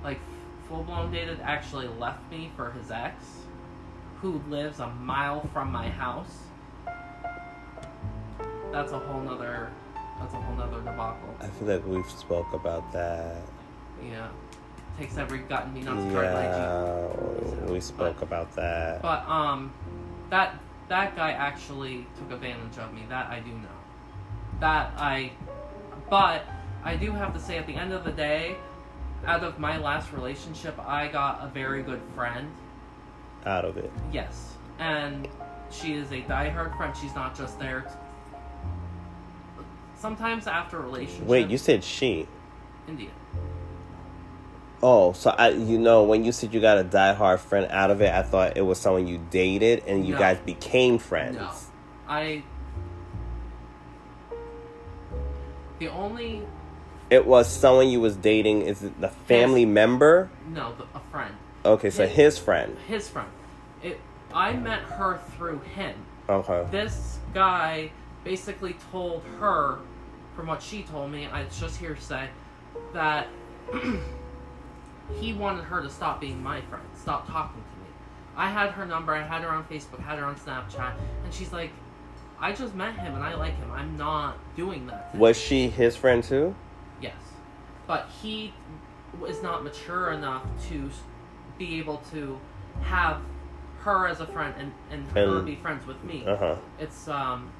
like full blown dated, actually left me for his ex, who lives a mile from my house. That's a whole nother. That's a whole nother debacle. I feel like we've spoke about that. Yeah, takes every gut in me not to Yeah, we spoke about that. But um, that that guy actually took advantage of me. That I do know. That I, but I do have to say, at the end of the day, out of my last relationship, I got a very good friend. Out of it. Yes, and she is a diehard friend. She's not just there. Sometimes after a relationship, Wait, you said she. India. Oh, so I, you know, when you said you got a diehard friend out of it, I thought it was someone you dated and you No. guys became friends. No, I. The only It was someone you was dating. Is it the family member? no, the, a friend. Okay, so His- his friend. his friend. It. I met her through him. Okay. This guy basically told her, from what she told me, I it's just hearsay, that he wanted her to stop being my friend, stop talking to me. I had her number, I had her on Facebook, had her on Snapchat, and she's like, I just met him and I like him. I'm not doing that. Was she his friend too? Yes. But he is not mature enough to be able to have her as a friend and, and her be friends with me. Uh huh. It's, um.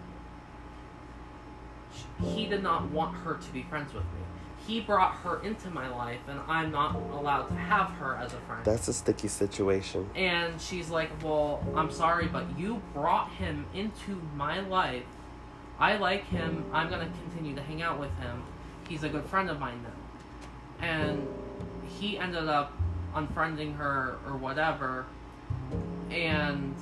He did not want her to be friends with me. He brought her into my life, and I'm not allowed to have her as a friend. That's a sticky situation. And she's like, Well, I'm sorry, but you brought him into my life. I like him. I'm going to continue to hang out with him. He's a good friend of mine now. And he ended up unfriending her or whatever. And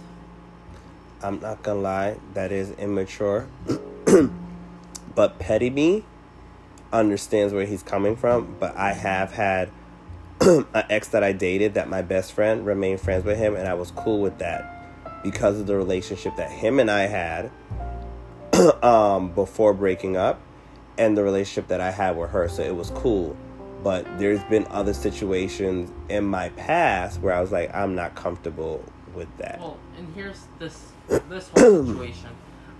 I'm not gonna lie, that is immature. but petty me understands where he's coming from. But I have had an ex that I dated that my best friend remained friends with him, and I was cool with that because of the relationship that him and I had um, before breaking up, and the relationship that I had with her. So it was cool. But there's been other situations in my past where I was like, I'm not comfortable with that. Well, and here's this this whole situation.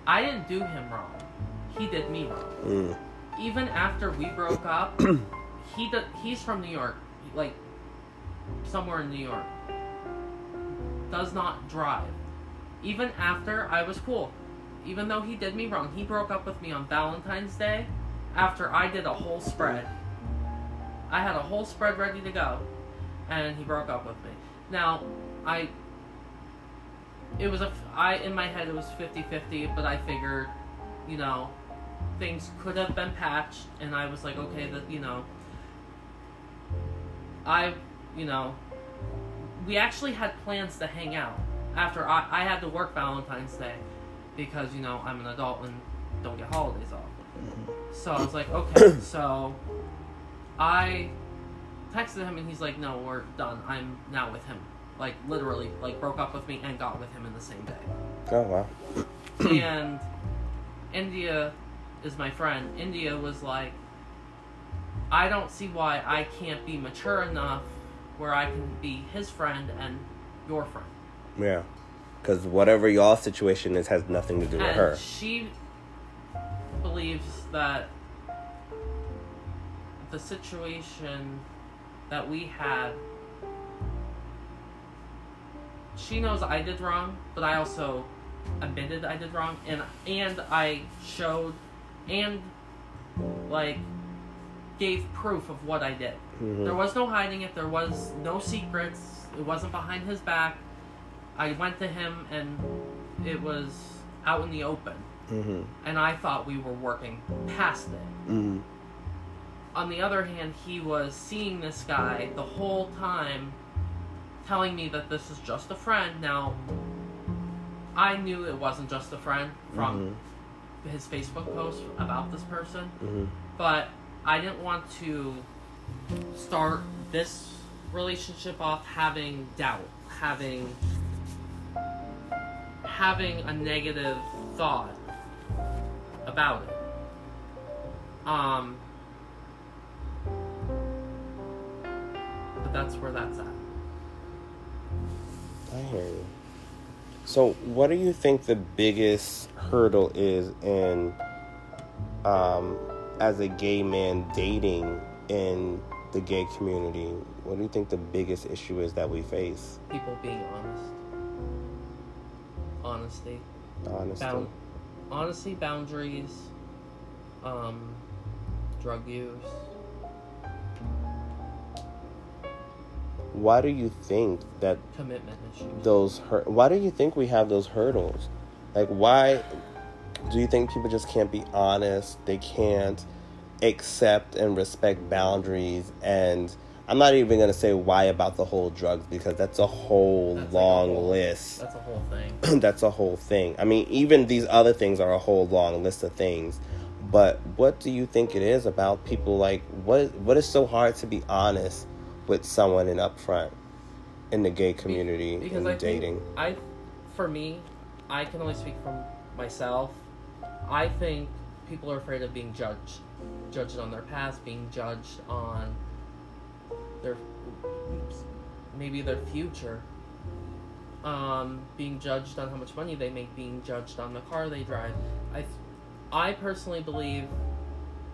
I didn't do him wrong. He did me wrong. Mm. Even after we broke up, he did, he's from New York, like somewhere in New York. Does not drive. Even after I was cool, even though he did me wrong, he broke up with me on Valentine's Day after I did a whole spread. I had a whole spread ready to go, and he broke up with me. Now, I it was a I in my head it was 50-50, but I figured, you know, things could have been patched and I was like, okay, that you know, I, you know, we actually had plans to hang out after I, I had to work Valentine's Day because, you know, I'm an adult and don't get holidays off. So I was like, okay, so I texted him and he's like, no, we're done. I'm now with him. Like literally, like broke up with me and got with him in the same day. Oh wow. and India is my friend. India was like, I don't see why I can't be mature enough where I can be his friend and your friend. Yeah. Because whatever y'all situation is has nothing to do with her. she believes that the situation that we had she knows I did wrong, but I also admitted I did wrong and and I showed and like gave proof of what I did. Mhm. There was no hiding it, there was no secrets, it wasn't behind his back. I went to him and it was out in the open Mm-hmm. and I thought we were working past it. Mm-hmm. On the other hand, he was seeing this guy the whole time telling me that this is just a friend. Now, I knew it wasn't just a friend from his Facebook post about this person, Mm-hmm. but I didn't want to start this relationship off having doubt, having having a negative thought about it. Um but that's where that's at. I hear you. So, what do you think the biggest hurdle is in, um, as a gay man dating in the gay community? What do you think the biggest issue is that we face? People being honest. Honesty. Honestly, Bound- honesty, boundaries, um, drug use. Why do you think that commitment issues. those hur- Why do you think we have those hurdles? Like, why do you think people just can't be honest? They can't accept and respect boundaries and I'm not even gonna say why about the whole drugs because that's a whole That's like a long whole- list. That's a whole thing. that's a whole thing. I mean, even these other things are a whole long list of things. But what do you think it is about people like what what is so hard to be honest with someone in upfront in the gay community because and I dating? I, for me, I can only speak from myself. I think people are afraid of being judged, judged on their past, being judged on their maybe their future. Um, being judged on how much money they make, being judged on the car they drive. I, I personally believe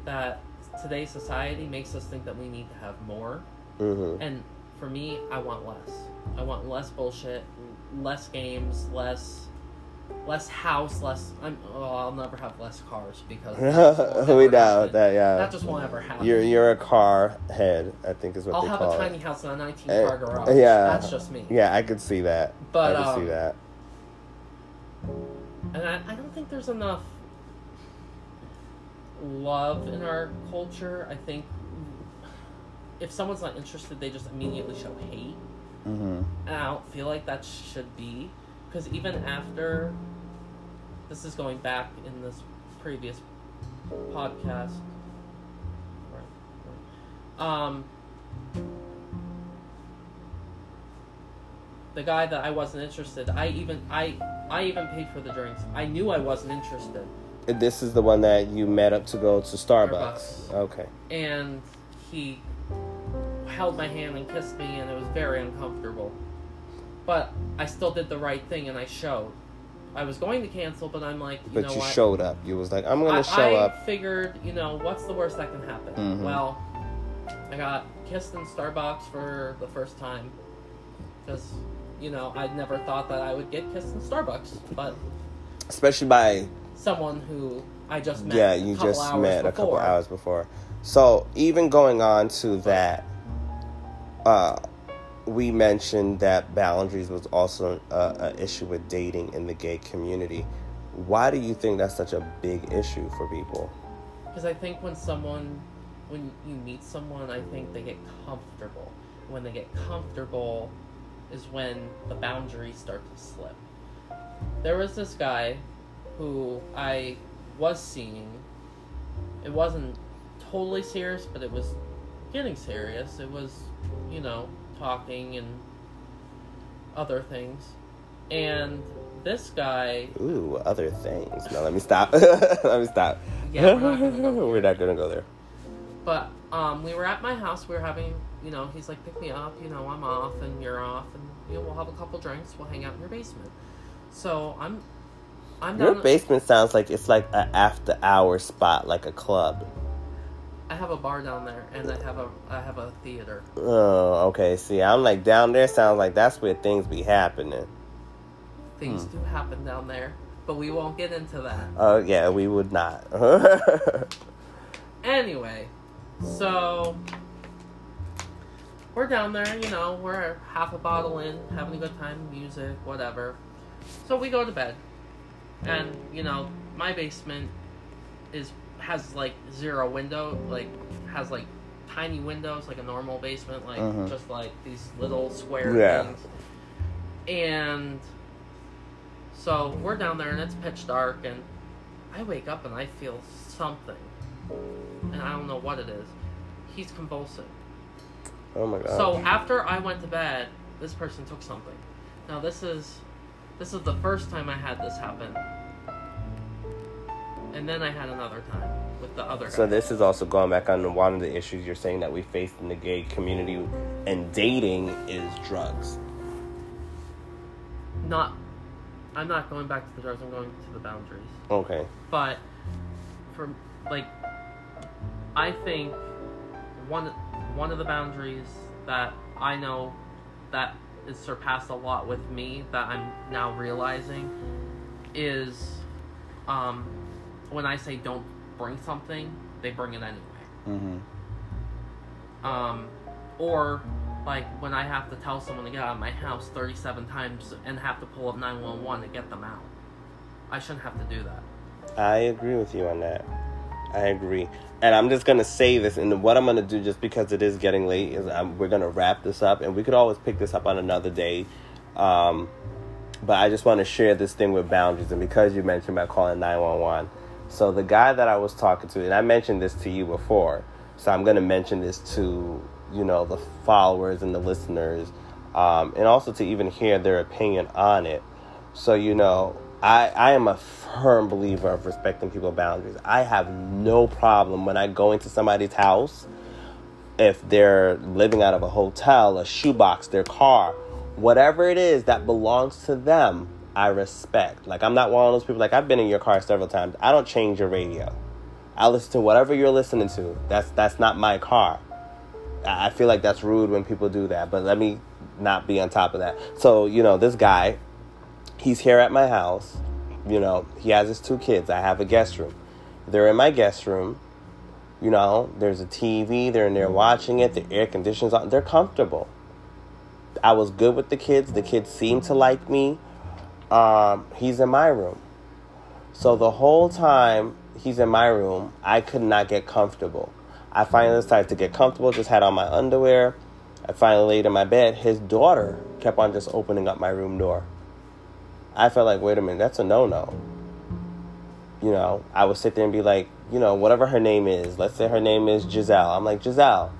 that today's society makes us think that we need to have more. Mm-hmm. And for me, I want less. I want less bullshit, less games, less less house, less. I'm. Oh, I'll never have less cars because that just won't we know that. Yeah, That just won't ever happen. you're you're a car head. I think is what they call. I'll they have call a it. tiny house and a 19 Eh, car garage. yeah. that's just me. Yeah, I could see that. But, I could um, see that. And I, I don't think there's enough love in our culture. I think if someone's not interested, they just immediately show hate. Mm-hmm. And I don't feel like that should be. Because even after. This is going back in this previous podcast. Um. The guy that I wasn't interested, I even I I even paid for the drinks. I knew I wasn't interested. This is the one that you met up to go to Starbucks. Starbucks. Okay. and he held my hand and kissed me and it was very uncomfortable but I still did the right thing and I showed. I was going to cancel, but I'm like, you but know you what? showed up. You was like, I'm gonna I, show I up. I figured, you know, what's the worst that can happen? Mhm. Well, I got kissed in Starbucks for the first time because, you know, I never thought that I would get kissed in Starbucks, but Especially by someone who I just met. yeah, a you couple just met a couple hours before. So even going on to that, uh, we mentioned that boundaries was also a, a issue with dating in the gay community. Why do you think that's such a big issue for people? Because I think when someone, when you meet someone, I think they get comfortable. When they get comfortable is when the boundaries start to slip. There was this guy who I was seeing. It wasn't totally serious, but it was getting serious. It was, you know, talking and other things. And this guy, Ooh, other things. No, let me stop. let me stop. Yeah, we're not gonna go We're not gonna go there. But um, we were at my house. We were having, you know, he's like, pick me up. You know, I'm off and you're off, and you know, we'll have a couple drinks. We'll hang out in your basement. So I'm, I'm Your basement sounds like it's like an after hour spot, like a club. I have a bar down there, and I have a, I have a theater. Oh, okay. See, I'm like down there. Sounds like that's where things be happening. Things Hmm. do happen down there, but we won't get into that. Oh yeah, we would not. Anyway, so we're down there, you know, we're half a bottle in, having a good time, music, whatever. So we go to bed. And, you know, my basement is has like zero window, like has like tiny windows like a normal basement, like Mhm. just like these little square Yeah. things. And so we're down there and it's pitch dark and I wake up and I feel something. And I don't know what it is. He's convulsing. oh my god. So after I went to bed, this person took something. Now this is this is the first time I had this happen. And then I had another time with the other guy. So this is also going back on one of the issues you're saying that we face in the gay community and dating is drugs. not I'm not going back to the drugs, I'm going to the boundaries. Okay. But for like I think one one of the boundaries that I know that is surpassed a lot with me that I'm now realizing is um when I say don't bring something, they bring it anyway. Mm-hmm. Um or like when I have to tell someone to get out of my house 37 times and have to pull up 911 to get them out. I shouldn't have to do that. I agree with you on that. I agree. And I'm just gonna say this, and what I'm gonna do, just because it is getting late, is I'm, we're gonna wrap this up, and we could always pick this up on another day. Um, but I just want to share this thing with boundaries, and because you mentioned about calling 911, so the guy that I was talking to, and I mentioned this to you before, so I'm gonna mention this to you know the followers and the listeners, um, and also to even hear their opinion on it. So you know, I I am a firm believer of respecting people's boundaries. I have no problem when I go into somebody's house if they're living out of a hotel, a shoebox, their car, whatever it is that belongs to them, I respect. Like I'm not one of those people like I've been in your car several times. I don't change your radio. I listen to whatever you're listening to. That's that's not my car. I feel like that's rude when people do that, but let me not be on top of that. So, you know, this guy, he's here at my house. You know, he has his two kids. I have a guest room. They're in my guest room. You know, there's a TV. They're in there watching it. The air conditioning's on. They're comfortable. I was good with the kids. The kids seem to like me. Um, he's in my room. So the whole time he's in my room, I could not get comfortable. I finally decided to get comfortable, just had on my underwear. I finally laid in my bed. His daughter kept on just opening up my room door. I felt like, wait a minute, that's a no no. You know, I would sit there and be like, you know, whatever her name is, let's say her name is Giselle. I'm like, Giselle,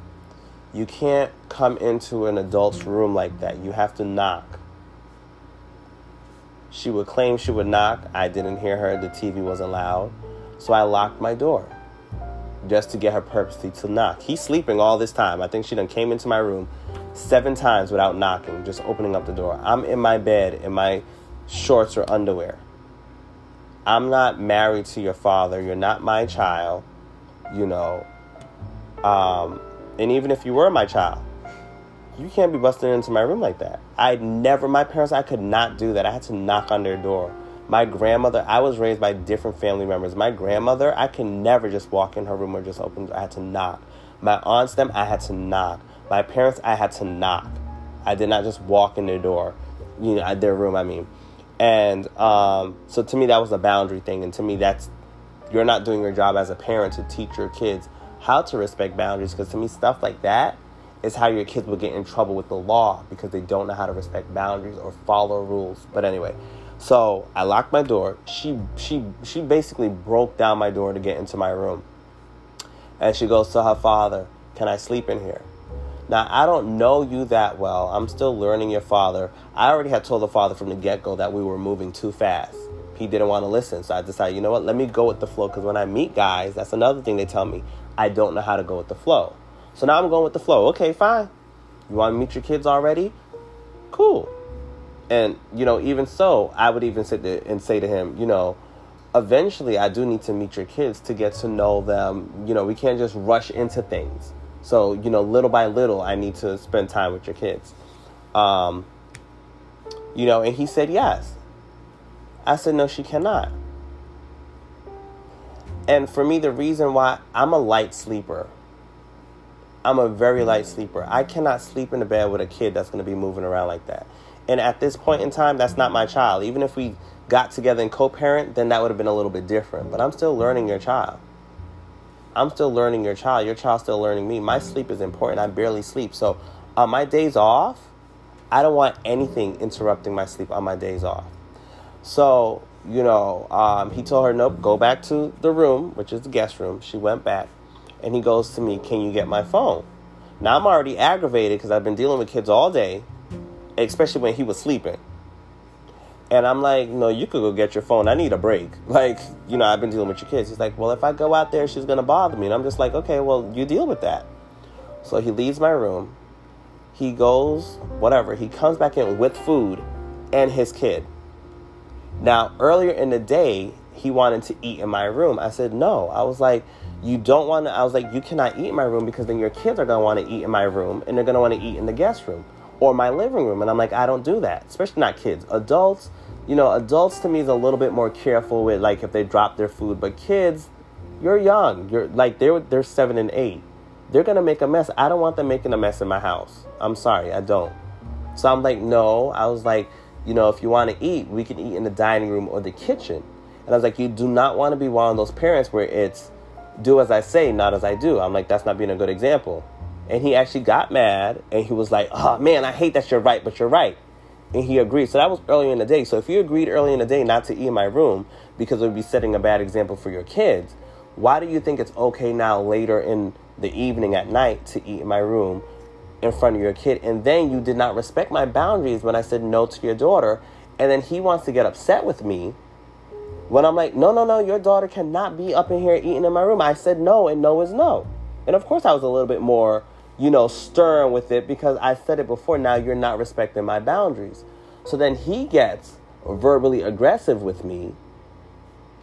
you can't come into an adult's room like that. You have to knock. She would claim she would knock. I didn't hear her. The TV wasn't loud. So I locked my door just to get her purposely to knock. He's sleeping all this time. I think she done came into my room, seven times without knocking, just opening up the door. I'm in my bed in my shorts or underwear. I'm not married to your father. You're not my child. You know. Um, and even if you were my child, you can't be busting into my room like that. I never, my parents, I could not do that. I had to knock on their door. My grandmother, I was raised by different family members. My grandmother, I can never just walk in her room or just open. I had to knock. My aunts, them, I had to knock. My parents, I had to knock. I did not just walk in their door, you know, their room. I mean, and um, so to me, that was a boundary thing. And to me, that's you're not doing your job as a parent to teach your kids how to respect boundaries. Because to me, stuff like that is how your kids will get in trouble with the law because they don't know how to respect boundaries or follow rules. But anyway, so I locked my door. She she she basically broke down my door to get into my room. And she goes to her father, "Can I sleep in here?" Now, I don't know you that well. I'm still learning your father. I already had told the father from the get go that we were moving too fast. He didn't want to listen. So I decided, you know what, let me go with the flow. Because when I meet guys, that's another thing they tell me. I don't know how to go with the flow. So now I'm going with the flow. Okay, fine. You want to meet your kids already? Cool. And, you know, even so, I would even sit there and say to him, you know, eventually I do need to meet your kids to get to know them. You know, we can't just rush into things so, you know, little by little, I need to spend time with your kids. Um, you know, and he said yes. I said, no, she cannot. And for me, the reason why I'm a light sleeper, I'm a very light sleeper. I cannot sleep in the bed with a kid that's going to be moving around like that. And at this point in time, that's not my child. Even if we got together and co parent, then that would have been a little bit different. But I'm still learning your child. I'm still learning your child. Your child's still learning me. My sleep is important. I barely sleep. So on my days off, I don't want anything interrupting my sleep on my days off. So, you know, um, he told her, nope, go back to the room, which is the guest room. She went back. And he goes to me, can you get my phone? Now I'm already aggravated because I've been dealing with kids all day, especially when he was sleeping. And I'm like, no, you could go get your phone. I need a break. Like, you know, I've been dealing with your kids. He's like, well, if I go out there, she's going to bother me. And I'm just like, okay, well, you deal with that. So he leaves my room. He goes, whatever. He comes back in with food and his kid. Now, earlier in the day, he wanted to eat in my room. I said, no. I was like, you don't want to, I was like, you cannot eat in my room because then your kids are going to want to eat in my room and they're going to want to eat in the guest room or my living room. And I'm like, I don't do that, especially not kids. Adults, you know, adults to me is a little bit more careful with like if they drop their food, but kids, you're young. You're like they're they're seven and eight. They're gonna make a mess. I don't want them making a mess in my house. I'm sorry, I don't. So I'm like, no. I was like, you know, if you want to eat, we can eat in the dining room or the kitchen. And I was like, you do not want to be one of those parents where it's do as I say, not as I do. I'm like, that's not being a good example. And he actually got mad and he was like, oh man, I hate that you're right, but you're right and he agreed. So that was early in the day. So if you agreed early in the day not to eat in my room because it would be setting a bad example for your kids, why do you think it's okay now later in the evening at night to eat in my room in front of your kid? And then you did not respect my boundaries when I said no to your daughter. And then he wants to get upset with me when I'm like, no, no, no, your daughter cannot be up in here eating in my room. I said no, and no is no. And of course, I was a little bit more you know, stern with it because I said it before. Now you're not respecting my boundaries. So then he gets verbally aggressive with me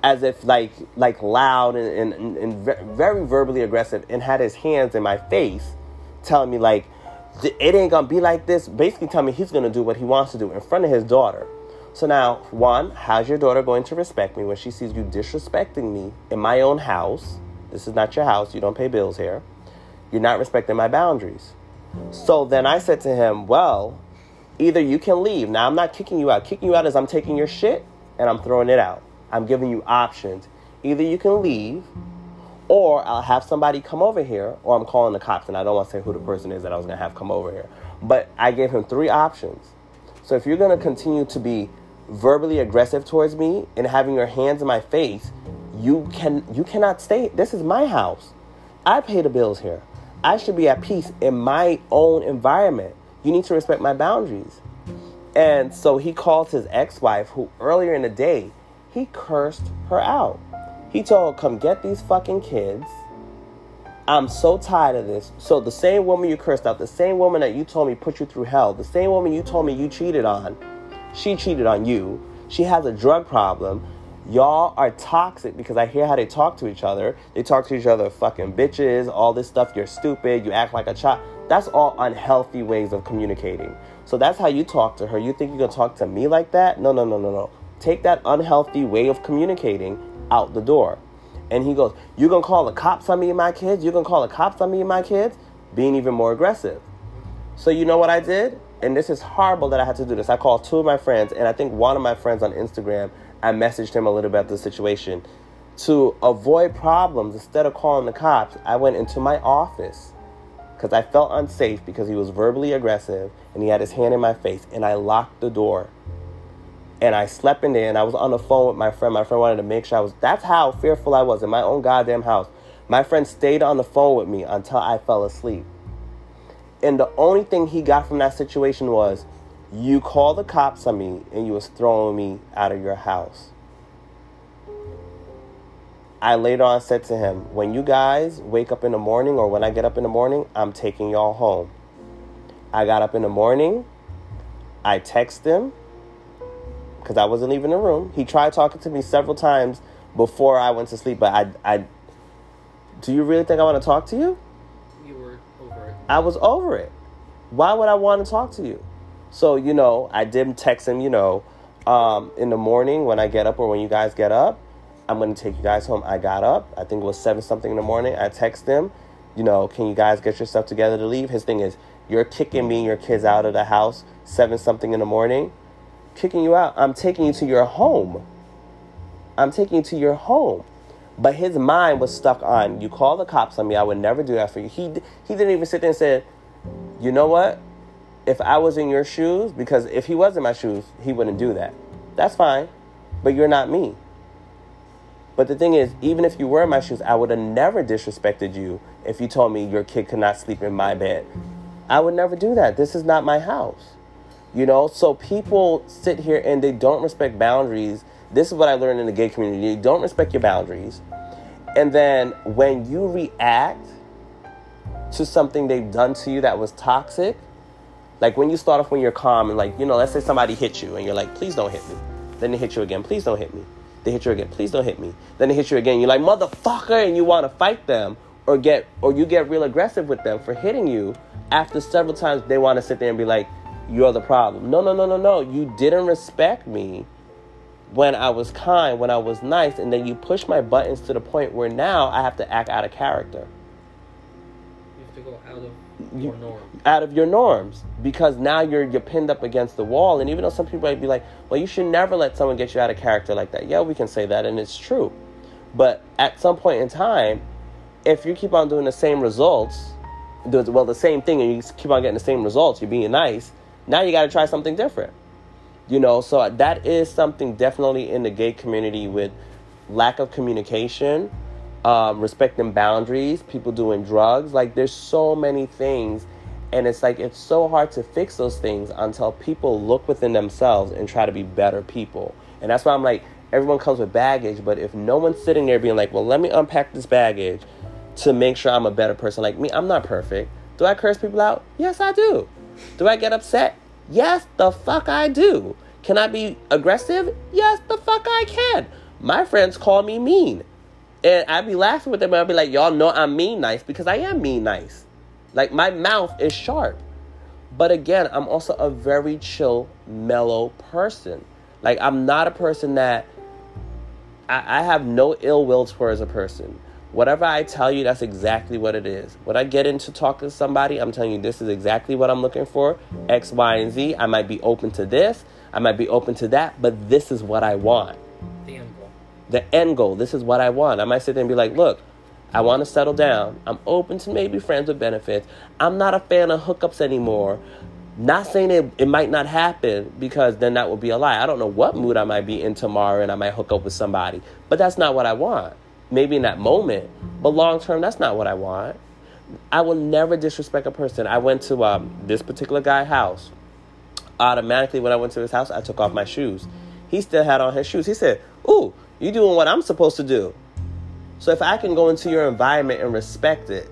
as if like like loud and, and, and very verbally aggressive and had his hands in my face telling me like it ain't gonna be like this basically telling me he's gonna do what he wants to do in front of his daughter so now one how's your daughter going to respect me when she sees you disrespecting me in my own house this is not your house you don't pay bills here you're not respecting my boundaries. So then I said to him, Well, either you can leave. Now, I'm not kicking you out. Kicking you out is I'm taking your shit and I'm throwing it out. I'm giving you options. Either you can leave, or I'll have somebody come over here, or I'm calling the cops. And I don't want to say who the person is that I was going to have come over here. But I gave him three options. So if you're going to continue to be verbally aggressive towards me and having your hands in my face, you can you cannot stay. This is my house. I pay the bills here. I should be at peace in my own environment. You need to respect my boundaries. And so he calls his ex wife, who earlier in the day, he cursed her out. He told her, Come get these fucking kids. I'm so tired of this. So the same woman you cursed out, the same woman that you told me put you through hell, the same woman you told me you cheated on, she cheated on you. She has a drug problem. Y'all are toxic because I hear how they talk to each other. They talk to each other fucking bitches, all this stuff. You're stupid. You act like a child. That's all unhealthy ways of communicating. So that's how you talk to her. You think you're gonna talk to me like that? No, no, no, no, no. Take that unhealthy way of communicating out the door. And he goes, You're gonna call the cops on me and my kids? You're gonna call the cops on me and my kids? Being even more aggressive. So you know what I did? And this is horrible that I had to do this. I called two of my friends, and I think one of my friends on Instagram, I messaged him a little bit about the situation. To avoid problems, instead of calling the cops, I went into my office because I felt unsafe because he was verbally aggressive and he had his hand in my face, and I locked the door and I slept in there and I was on the phone with my friend. My friend wanted to make sure I was that's how fearful I was in my own goddamn house. My friend stayed on the phone with me until I fell asleep. And the only thing he got from that situation was you called the cops on me and you was throwing me out of your house. I later on said to him, when you guys wake up in the morning or when I get up in the morning, I'm taking y'all home. I got up in the morning, I text him, because I wasn't leaving the room. He tried talking to me several times before I went to sleep, but I, I, do you really think I want to talk to you? I was over it. Why would I want to talk to you? So, you know, I did text him, you know, um, in the morning when I get up or when you guys get up, I'm going to take you guys home. I got up. I think it was 7 something in the morning. I text him, you know, can you guys get your stuff together to leave? His thing is, you're kicking me and your kids out of the house 7 something in the morning kicking you out. I'm taking you to your home. I'm taking you to your home. But his mind was stuck on you call the cops on me. I would never do that for you. He he didn't even sit there and say, you know what? If I was in your shoes, because if he was in my shoes, he wouldn't do that. That's fine, but you're not me. But the thing is, even if you were in my shoes, I would have never disrespected you if you told me your kid could not sleep in my bed. I would never do that. This is not my house. You know, so people sit here and they don't respect boundaries. This is what I learned in the gay community. You don't respect your boundaries. And then when you react to something they've done to you that was toxic, like when you start off when you're calm and like, you know, let's say somebody hit you and you're like, please don't hit me. Then they hit you again, please don't hit me. They hit you again, please don't hit me. Then they hit you again, you're like, motherfucker, and you want to fight them or get or you get real aggressive with them for hitting you after several times they want to sit there and be like, you're the problem. No, no, no, no, no. You didn't respect me when I was kind, when I was nice, and then you push my buttons to the point where now I have to act out of character. You have to go out of your norm. Out of your norms. Because now you're you're pinned up against the wall. And even though some people might be like, well, you should never let someone get you out of character like that. Yeah, we can say that, and it's true. But at some point in time, if you keep on doing the same results, well, the same thing, and you keep on getting the same results, you're being nice, now you got to try something different. You know, so that is something definitely in the gay community with lack of communication, um, respecting boundaries, people doing drugs. Like, there's so many things. And it's like, it's so hard to fix those things until people look within themselves and try to be better people. And that's why I'm like, everyone comes with baggage, but if no one's sitting there being like, well, let me unpack this baggage to make sure I'm a better person, like me, I'm not perfect. Do I curse people out? Yes, I do. Do I get upset? Yes, the fuck I do. Can I be aggressive? Yes, the fuck I can. My friends call me mean. And I'd be laughing with them and I'd be like, y'all know I'm mean nice because I am mean nice. Like my mouth is sharp. But again, I'm also a very chill, mellow person. Like I'm not a person that I, I have no ill will towards a person. Whatever I tell you, that's exactly what it is. When I get into talking to somebody, I'm telling you this is exactly what I'm looking for X, Y, and Z. I might be open to this, I might be open to that, but this is what I want. The end goal. The end goal. This is what I want. I might sit there and be like, look, I want to settle down. I'm open to maybe friends with benefits. I'm not a fan of hookups anymore. Not saying it, it might not happen because then that would be a lie. I don't know what mood I might be in tomorrow and I might hook up with somebody, but that's not what I want maybe in that moment, but long term, that's not what I want. I will never disrespect a person. I went to um, this particular guy's house. Automatically, when I went to his house, I took off my shoes. He still had on his shoes. He said, Ooh, you doing what I'm supposed to do. So if I can go into your environment and respect it,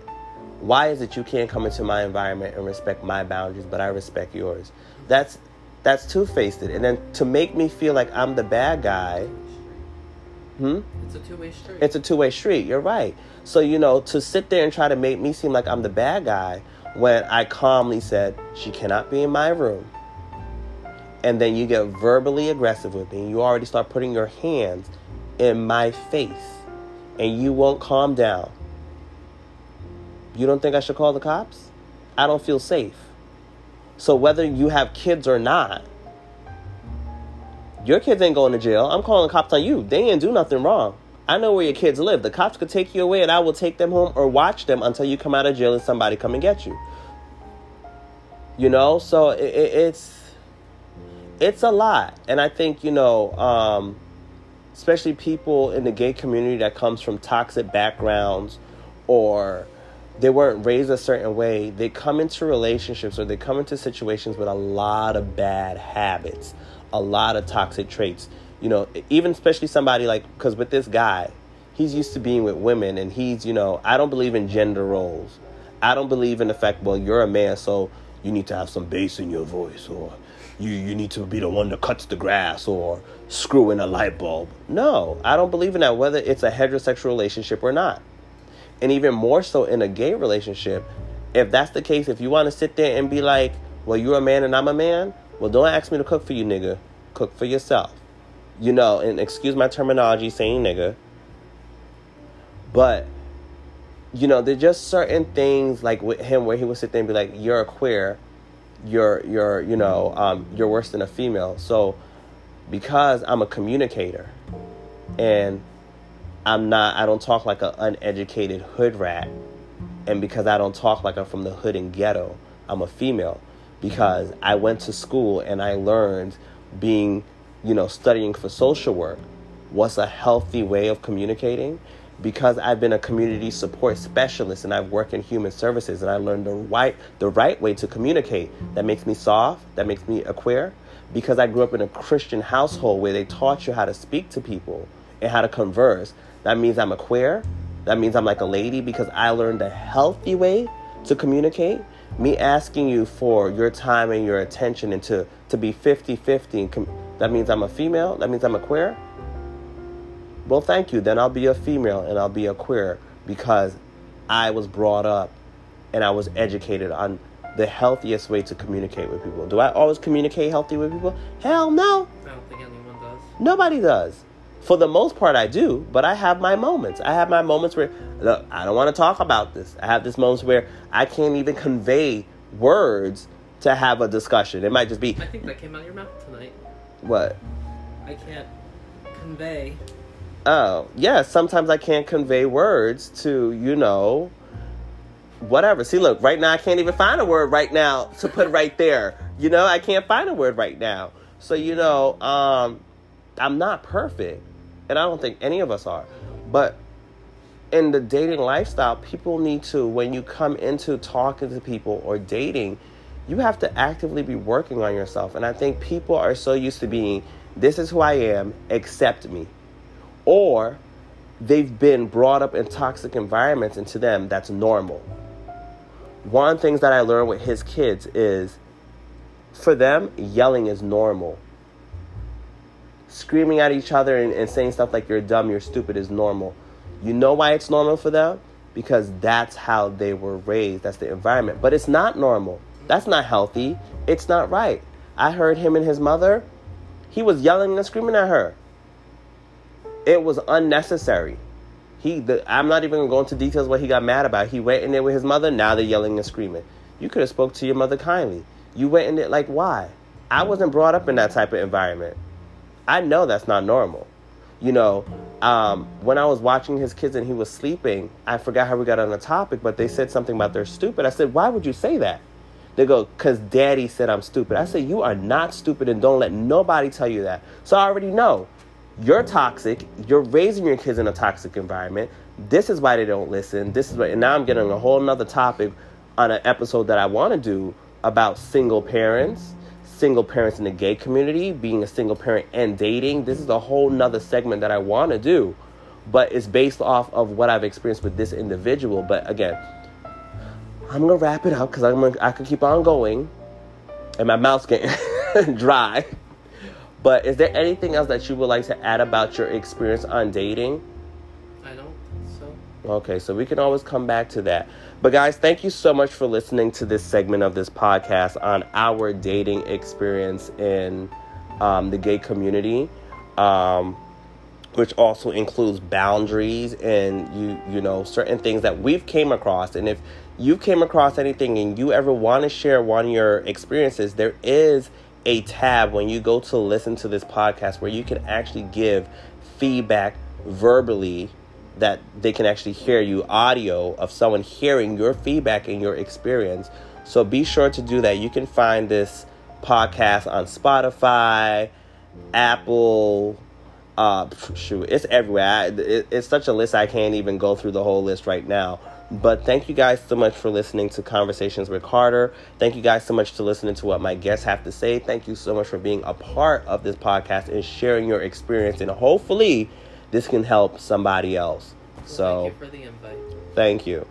Why is it you can't come into my environment and respect my boundaries, but I respect yours? That's that's two faced. And then to make me feel like I'm the bad guy, hmm? It's a two way street. It's a two way street. You're right. So, you know, to sit there and try to make me seem like I'm the bad guy when I calmly said, she cannot be in my room. And then you get verbally aggressive with me. You already start putting your hands in my face. And you won't calm down. You don't think I should call the cops? I don't feel safe. So, whether you have kids or not, your kids ain't going to jail. I'm calling cops on you. They ain't do nothing wrong. I know where your kids live. The cops could take you away and I will take them home or watch them until you come out of jail and somebody come and get you. You know, so it, it, it's it's a lot. And I think, you know, um, especially people in the gay community that comes from toxic backgrounds or they weren't raised a certain way, they come into relationships or they come into situations with a lot of bad habits, a lot of toxic traits you know, even especially somebody like, because with this guy, he's used to being with women and he's, you know, I don't believe in gender roles. I don't believe in the fact, well, you're a man, so you need to have some bass in your voice or you, you need to be the one that cuts the grass or screw in a light bulb. No, I don't believe in that, whether it's a heterosexual relationship or not. And even more so in a gay relationship, if that's the case, if you want to sit there and be like, well, you're a man and I'm a man, well, don't ask me to cook for you, nigga. Cook for yourself you know, and excuse my terminology saying nigga, but you know, there's just certain things like with him where he would sit there and be like, "You're a queer, you're you're you know, um, you're worse than a female." So because I'm a communicator, and I'm not, I don't talk like an uneducated hood rat, and because I don't talk like I'm from the hood and ghetto, I'm a female because I went to school and I learned being you know, studying for social work was a healthy way of communicating because I've been a community support specialist and I've worked in human services and I learned the right the right way to communicate. That makes me soft, that makes me a queer because I grew up in a Christian household where they taught you how to speak to people and how to converse. That means I'm a queer. That means I'm like a lady because I learned a healthy way to communicate. Me asking you for your time and your attention and to, to be 50 50 com- that means I'm a female? That means I'm a queer? Well, thank you. Then I'll be a female and I'll be a queer because I was brought up and I was educated on the healthiest way to communicate with people. Do I always communicate healthy with people? Hell no. I don't think anyone does. Nobody does. For the most part, I do, but I have my moments. I have my moments where, look, I don't want to talk about this. I have this moments where I can't even convey words to have a discussion. It might just be. I think that came out of your mouth tonight. What? I can't convey. Oh, yeah, sometimes I can't convey words to, you know, whatever. See, look, right now I can't even find a word right now to put right there. You know, I can't find a word right now. So, you know, um, I'm not perfect. And I don't think any of us are. But in the dating lifestyle, people need to, when you come into talking to people or dating, you have to actively be working on yourself. And I think people are so used to being, this is who I am, accept me. Or they've been brought up in toxic environments, and to them, that's normal. One of the things that I learned with his kids is for them, yelling is normal. Screaming at each other and, and saying stuff like you're dumb, you're stupid is normal. You know why it's normal for them? Because that's how they were raised, that's the environment. But it's not normal that's not healthy. It's not right. I heard him and his mother, he was yelling and screaming at her. It was unnecessary. He, the, I'm not even going to go into details what he got mad about. He went in there with his mother. Now they're yelling and screaming. You could have spoke to your mother kindly. You went in there like why? I wasn't brought up in that type of environment. I know that's not normal. You know, um, when I was watching his kids and he was sleeping, I forgot how we got on the topic, but they said something about they're stupid. I said, why would you say that? They go, because daddy said I'm stupid. I said, you are not stupid and don't let nobody tell you that. So I already know you're toxic. You're raising your kids in a toxic environment. This is why they don't listen. This is what, and now I'm getting a whole nother topic on an episode that I want to do about single parents, single parents in the gay community, being a single parent and dating. This is a whole nother segment that I want to do, but it's based off of what I've experienced with this individual. But again, I'm gonna wrap it up because I'm gonna, I could keep on going, and my mouth's getting dry. But is there anything else that you would like to add about your experience on dating? I don't think so. Okay, so we can always come back to that. But guys, thank you so much for listening to this segment of this podcast on our dating experience in um, the gay community, um, which also includes boundaries and you you know certain things that we've came across. And if you came across anything and you ever want to share one of your experiences, there is a tab when you go to listen to this podcast where you can actually give feedback verbally that they can actually hear you audio of someone hearing your feedback and your experience. So be sure to do that. You can find this podcast on Spotify, Apple, uh, shoot, it's everywhere. I, it, it's such a list I can't even go through the whole list right now. But thank you guys so much for listening to Conversations with Carter. Thank you guys so much to listening to what my guests have to say. Thank you so much for being a part of this podcast and sharing your experience. And hopefully, this can help somebody else. So thank you for the invite. Thank you.